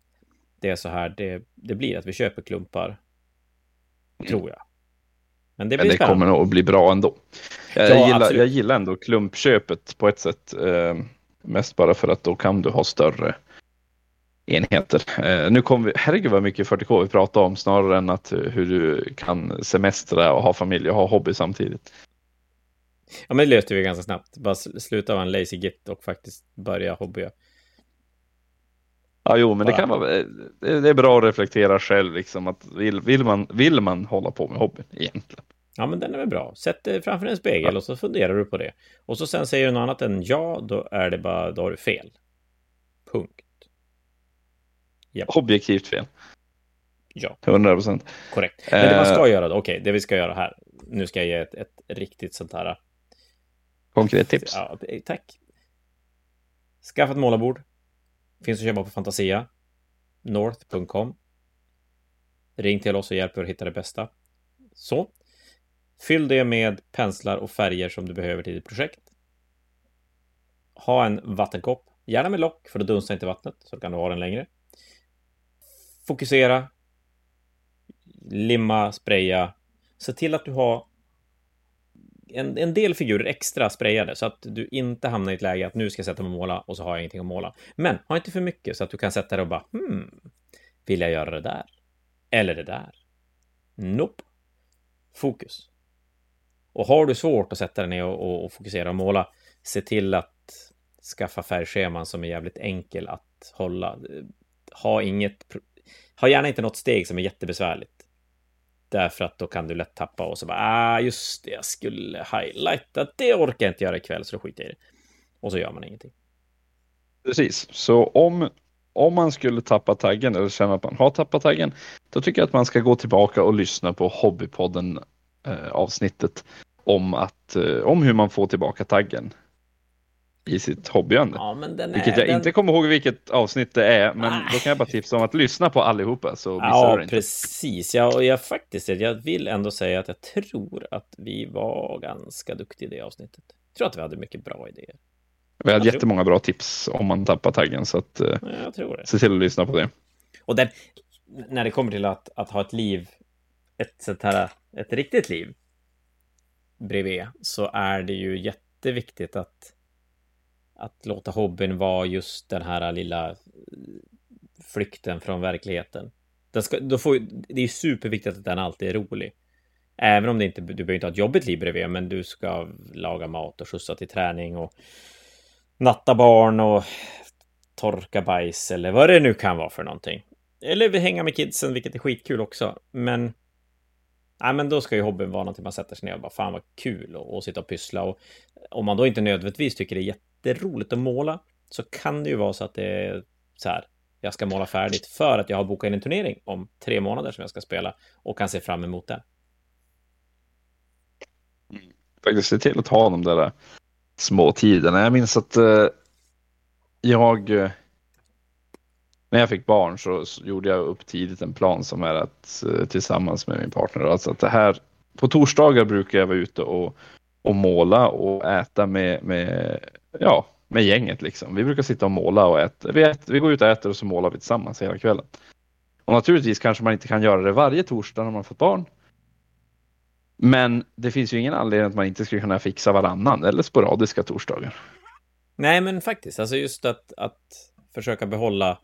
det är så här det, det blir, att vi köper klumpar. Mm. Tror jag. Men det, blir Men det kommer nog att bli bra ändå. Jag, ja, gillar, jag gillar ändå klumpköpet på ett sätt. Eh, mest bara för att då kan du ha större enheter. Eh, nu kommer vi, herregud vad mycket 40K vi pratar om snarare än att hur du kan semestra och ha familj och ha hobby samtidigt. Ja, men det löste vi ganska snabbt. Bara sluta vara en lazy git och faktiskt börja hobbya. Ja, jo, men det kan vara, det är bra att reflektera själv liksom att vill, vill, man, vill man hålla på med hobbyn egentligen? Ja, men den är väl bra. Sätt dig framför en spegel ja. och så funderar du på det. Och så sen säger du något annat än ja, då är det bara, då har du fel. Punkt. Yep. Objektivt fel. Ja. 100 procent. Korrekt. Men det man ska uh, göra då, okej, okay, det vi ska göra här. Nu ska jag ge ett, ett riktigt sånt här. Konkret tips. Ja, tack. Skaffa ett målarbord. Finns att köpa på Fantasia. North.com. Ring till oss och hjälp er att hitta det bästa. Så. Fyll det med penslar och färger som du behöver till ditt projekt. Ha en vattenkopp, gärna med lock för då dunstar inte vattnet så kan du ha den längre. Fokusera. Limma, spraya. Se till att du har en, en del figurer extra sprayade så att du inte hamnar i ett läge att nu ska jag sätta mig och måla och så har jag ingenting att måla. Men ha inte för mycket så att du kan sätta dig och bara hmm, vill jag göra det där? Eller det där? Nope. Fokus. Och har du svårt att sätta dig ner och, och, och fokusera och måla, se till att skaffa färgscheman som är jävligt enkel att hålla. Ha inget, ha gärna inte något steg som är jättebesvärligt. Därför att då kan du lätt tappa och så bara, ah, just det, jag skulle highlighta, det orkar jag inte göra ikväll, så då skiter jag i det. Och så gör man ingenting. Precis, så om, om man skulle tappa taggen eller känna att man har tappat taggen, då tycker jag att man ska gå tillbaka och lyssna på Hobbypodden eh, avsnittet om, att, eh, om hur man får tillbaka taggen i sitt hobbyande. Ja, vilket jag den... inte kommer ihåg vilket avsnitt det är, men Nej. då kan jag bara tipsa om att lyssna på allihopa så missar ja, du inte. precis. Ja, och jag faktiskt, jag vill ändå säga att jag tror att vi var ganska duktiga i det avsnittet. Jag tror att vi hade mycket bra idéer. Vi hade jättemånga bra tips om man tappar taggen så att eh, Jag tror det. se till att lyssna på det. Och den, när det kommer till att, att ha ett liv, ett sånt här, ett riktigt liv bredvid, så är det ju jätteviktigt att, att låta hobbyn vara just den här lilla eh, flykten från verkligheten. Den ska, då får, det är superviktigt att den alltid är rolig. Även om det inte, du behöver inte ha ett jobbigt liv bredvid, men du ska laga mat och skjutsa till träning och natta barn och torka bajs eller vad det nu kan vara för någonting. Eller hänga med kidsen, vilket är skitkul också. Men... Nej, men då ska ju hobbyn vara någonting man sätter sig ner och bara fan vad kul och, och sitta och pyssla. Och om man då inte nödvändigtvis tycker det är jätteroligt att måla så kan det ju vara så att det är så här. Jag ska måla färdigt för att jag har bokat in en turnering om tre månader som jag ska spela och kan se fram emot den. Mm. Faktiskt se till att ha de där eh, små tiderna. Jag minns att eh, jag eh, när jag fick barn så, så, gjorde jag upp tidigt en plan som är att eh, tillsammans med min partner, alltså att det här på torsdagar brukar jag vara ute och, och måla och äta med, med, ja, med gänget liksom. Vi brukar sitta och måla och äta. Vi, äter, vi går ut och äter och så målar vi tillsammans hela kvällen. Och naturligtvis kanske man inte kan göra det varje torsdag när man fått barn. Men det finns ju ingen anledning att man inte skulle kunna fixa varannan eller sporadiska torsdagar. Nej, men faktiskt, alltså just att, att försöka behålla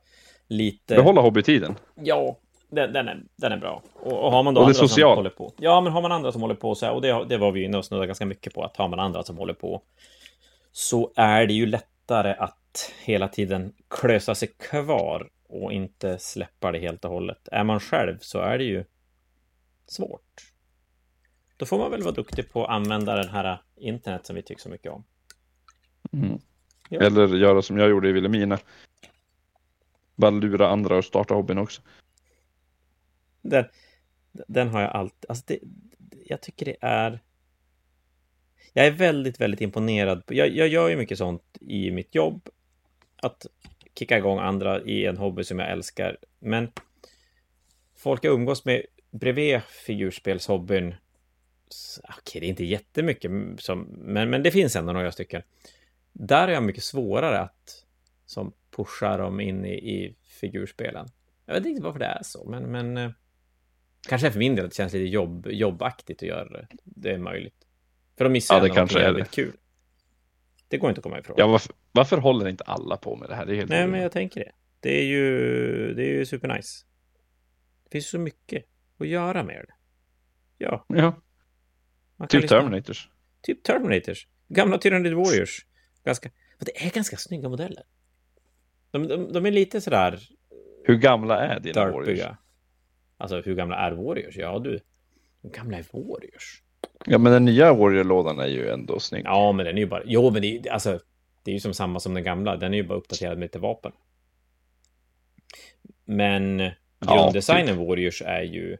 lite... Behålla hobbytiden? Ja, den, den, är, den är bra. Och, och har man då och andra social. som håller på. Ja, men har man andra som håller på så här, och det, det var vi inne och snuddade ganska mycket på, att har man andra som håller på så är det ju lättare att hela tiden klösa sig kvar och inte släppa det helt och hållet. Är man själv så är det ju svårt. Då får man väl vara duktig på att använda den här internet som vi tycker så mycket om. Mm. Ja. Eller göra som jag gjorde i Vilhelmina. Bara lura andra att starta hobbyn också. Den, den har jag alltid... Alltså det, jag tycker det är... Jag är väldigt, väldigt imponerad. Jag, jag gör ju mycket sånt i mitt jobb. Att kicka igång andra i en hobby som jag älskar. Men folk jag umgås med bredvid figurspelshobbyn okej, det är inte jättemycket, som, men, men det finns ändå några stycken. Där är jag mycket svårare att som pusha dem in i, i figurspelen. Jag vet inte varför det är så, men, men eh, kanske för min del att det känns lite jobb, jobbaktigt att göra det. Det är möjligt. För då missar ja, jag något jävligt kul. Det går inte att komma ifrån. Ja, varför, varför håller inte alla på med det här? Det är helt Nej, roligt. men jag tänker det. Det är ju, det är ju supernice. Det finns så mycket att göra med det. Ja. Ja. typ lyssna. Terminators. Typ Terminators. Gamla Tyranid Warriors. Ganska, det är ganska snygga modeller. De, de, de är lite sådär... Hur gamla är dina. Warriors? Alltså hur gamla är Warriors? Ja du, hur gamla är Warriors? Ja men den nya Warrior-lådan är ju ändå snygg. Ja men den är ju bara, jo men det alltså, det är ju som samma som den gamla, den är ju bara uppdaterad med lite vapen. Men grunddesignen ja, typ. Warriors är ju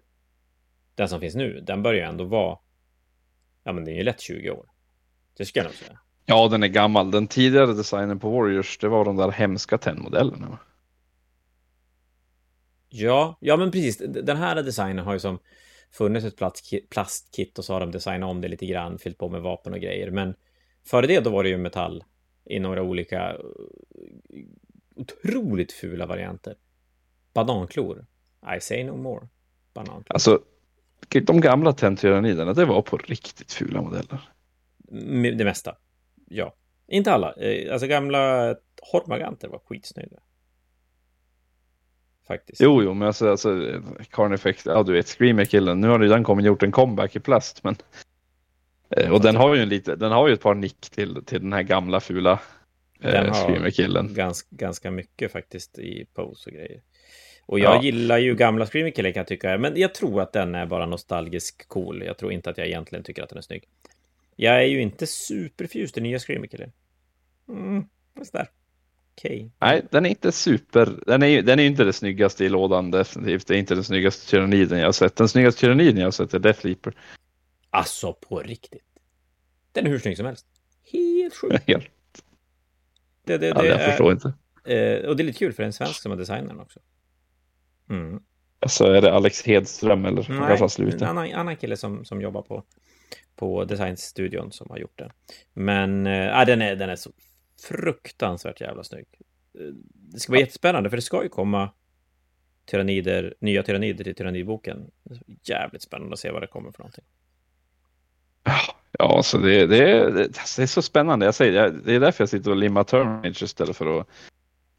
den som finns nu, den börjar ändå vara, ja men det är ju lätt 20 år. Det ska jag nog säga. Ja, den är gammal. Den tidigare designen på Warriors, det var de där hemska tennmodellerna. Ja, ja men precis. Den här designen har ju som funnits ett plastkit och så har de designat om det lite grann, fyllt på med vapen och grejer. Men före det då var det ju metall i några olika uh, otroligt fula varianter. Bananklor. I say no more. Bananklor. Alltså, de gamla tenntyranniderna, det var på riktigt fula modeller. Det mesta. Ja. Inte alla. Eh, alltså gamla Hormaganter var skitsnöjda. Faktiskt. Jo, jo, men alltså, alltså Carnifex, ja du vet, Screamer-killen, nu har ju den kommit gjort en comeback i plast, men eh, och den har ju en lite, den har ju ett par nick till, till den här gamla fula eh, Screamer-killen. Ganska, ganska mycket faktiskt i pose och grejer. Och jag ja. gillar ju gamla Screamer-killen kan jag tycka, men jag tror att den är bara nostalgisk cool. Jag tror inte att jag egentligen tycker att den är snygg. Jag är ju inte superfjust i nya Screamer-killen. Mm, sådär. Okay. Nej, den är inte super. Den är den är inte det snyggaste i lådan definitivt. Det är inte den snyggaste tyranniden jag har sett. Den snyggaste tyranniden jag har sett är Death Leaper. Alltså på riktigt. Den är hur snygg som helst. Helt sjukt. <laughs> Helt. Det, det, det ja, jag är, förstår inte. Eh, och det är lite kul för det en svensk som har designat den också. Mm. Alltså är det Alex Hedström eller? Nej, en annan, annan kille som, som jobbar på på designstudion som har gjort den. Men äh, den, är, den är så fruktansvärt jävla snygg. Det ska vara jättespännande, för det ska ju komma tyrannider, nya tyrannider till tyrannidboken. Jävligt spännande att se vad det kommer för någonting. Ja, så det, det, det, det är så spännande. Jag säger, det är därför jag sitter och limmar Terminage istället för att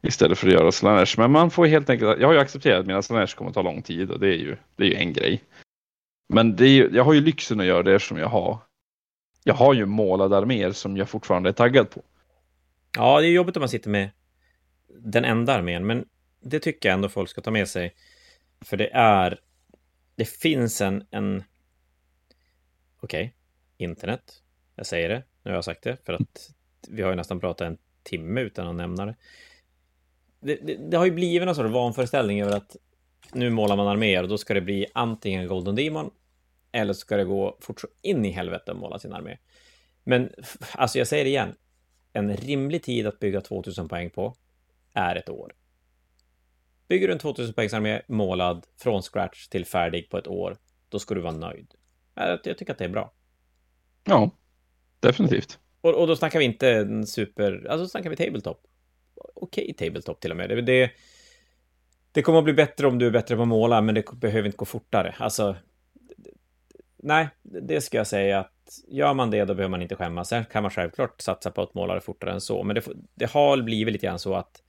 istället för att göra Slanesh. Men man får helt enkelt, jag har ju accepterat att mina Slanesh kommer att ta lång tid och det är ju, det är ju en grej. Men det är, jag har ju lyxen att göra det som jag har. Jag har ju målade arméer som jag fortfarande är taggad på. Ja, det är jobbigt om man sitter med den enda armén, men det tycker jag ändå folk ska ta med sig. För det är... Det finns en... en... Okej, okay. internet. Jag säger det, nu har jag sagt det, för att vi har ju nästan pratat en timme utan att nämna det. Det, det, det har ju blivit någon sorts vanföreställning över att nu målar man arméer och då ska det bli antingen Golden Demon eller så ska det gå fort så in i helvete att måla sin armé. Men alltså jag säger det igen, en rimlig tid att bygga 2000 poäng på är ett år. Bygger du en 2000 poängs armé målad från scratch till färdig på ett år, då ska du vara nöjd. Jag, tycker att det är bra. Ja, definitivt. Och, och då snackar vi inte en super, alltså snackar vi tabletop. Okej okay, tabletop till och med. Det, det, det kommer att bli bättre om du är bättre på att måla, men det behöver inte gå fortare. Alltså, nej, det ska jag säga att gör man det, då behöver man inte skämmas. Sen kan man självklart satsa på att måla det fortare än så, men det, det har blivit lite grann så att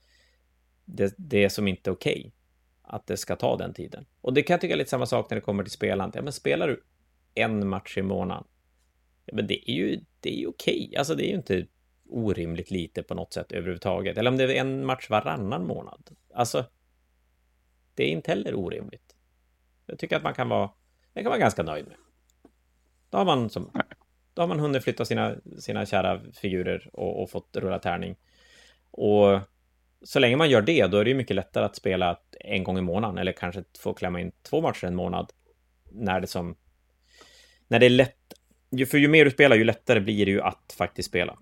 det, det är som inte okej okay, att det ska ta den tiden. Och det kan jag tycka är lite samma sak när det kommer till spelandet. Ja, men spelar du en match i månaden, ja, men det är ju, det är ju okej. Okay. Alltså, det är ju inte orimligt lite på något sätt överhuvudtaget. Eller om det är en match varannan månad. Alltså, det är inte heller orimligt. Jag tycker att man kan vara, det kan vara ganska nöjd med. Då har man, som, då har man hunnit flytta sina, sina kära figurer och, och fått rulla tärning. Och så länge man gör det, då är det ju mycket lättare att spela en gång i månaden eller kanske få klämma in två matcher en månad. När det som... När det är lätt... För ju mer du spelar, ju lättare blir det ju att faktiskt spela.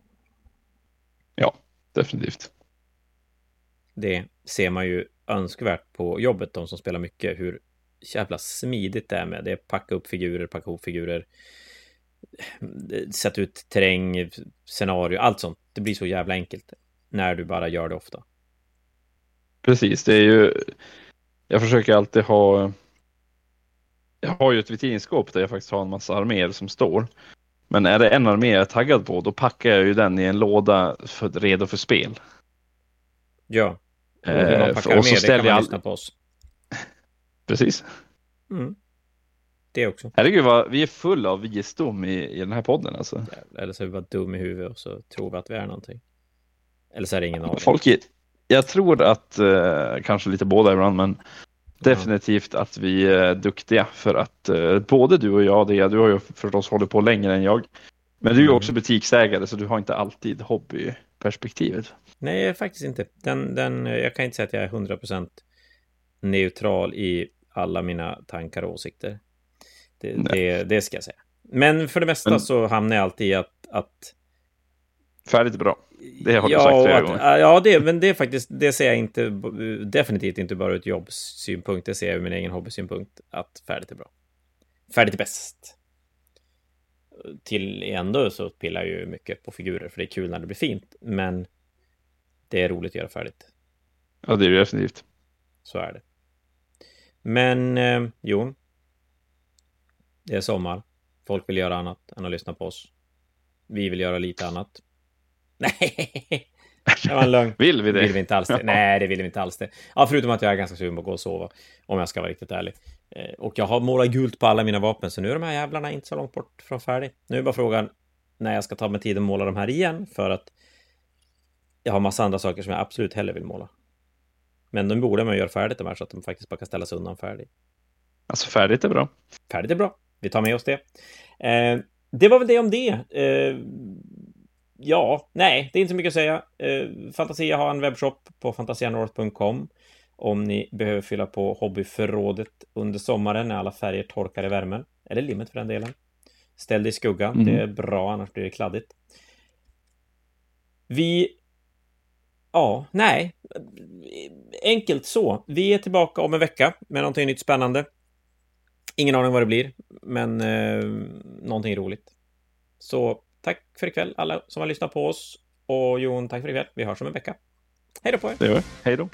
Ja, definitivt. Det ser man ju önskvärt på jobbet, de som spelar mycket, hur jävla smidigt det är med det. Packa upp figurer, packa ihop figurer, sätta ut terräng, scenario, allt sånt. Det blir så jävla enkelt när du bara gör det ofta. Precis, det är ju. Jag försöker alltid ha. Jag har ju ett vitrinskåp där jag faktiskt har en massa arméer som står. Men är det en armé jag är taggad på, då packar jag ju den i en låda för, redo för spel. Ja. Och eh, och så kan man all... på oss. Precis. Mm. Det också. Herregud, vad, vi är fulla av visdom i, i den här podden alltså. Eller så är vi bara dum i huvudet och så tror vi att vi är någonting. Eller så är det ingen aning. Folk, jag tror att, eh, kanske lite båda ibland, men definitivt att vi är duktiga för att eh, både du och jag, det, du har ju förstås hållit på längre än jag, men du är ju mm. också butiksägare så du har inte alltid hobbyperspektivet. Nej, faktiskt inte. Den, den, jag kan inte säga att jag är 100% neutral i alla mina tankar och åsikter. Det, det, det, ska jag säga. Men för det mesta men, så hamnar jag alltid i att, att... Färdigt är bra. Det har du ja, sagt flera att, gånger. Ja, det, men det är faktiskt, det ser jag inte, definitivt inte bara ur ett jobbsynpunkt, det ser jag ur min egen hobbysynpunkt, att färdigt är bra. Färdigt är bäst. Till ändå så pillar jag ju mycket på figurer, för det är kul när det blir fint, men det är roligt att göra färdigt. Ja, det är det definitivt. Så är det. Men, eh, jo. Det är sommar. Folk vill göra annat än att lyssna på oss. Vi vill göra lite annat. <laughs> Nej, det var en lögn. <laughs> Vill vi det? Vill vi inte alls det. <laughs> Nej, det vill vi inte alls det. Ja, förutom att jag är ganska sugen på att gå och sova. Om jag ska vara riktigt ärlig. Eh, och jag har målat gult på alla mina vapen, så nu är de här jävlarna inte så långt bort från färdig. Nu är bara frågan när jag ska ta mig tid att måla de här igen, för att jag har massa andra saker som jag absolut hellre vill måla. Men de borde man göra färdigt de här så att de faktiskt bara kan ställas undan färdigt. Alltså färdigt är bra. Färdigt är bra. Vi tar med oss det. Eh, det var väl det om det. Eh, ja, nej, det är inte så mycket att säga. Eh, Fantasia har en webbshop på fantasianorth.com om ni behöver fylla på hobbyförrådet under sommaren när alla färger torkar i värmen. Eller limmet för den delen. Ställ det i skuggan. Mm. Det är bra, annars blir det kladdigt. Vi... Ja, nej. Enkelt så. Vi är tillbaka om en vecka med någonting nytt spännande. Ingen aning vad det blir, men eh, någonting roligt. Så tack för ikväll alla som har lyssnat på oss. Och Jon, tack för ikväll. Vi hörs om en vecka. Hej då på er! Det gör vi. Hej då!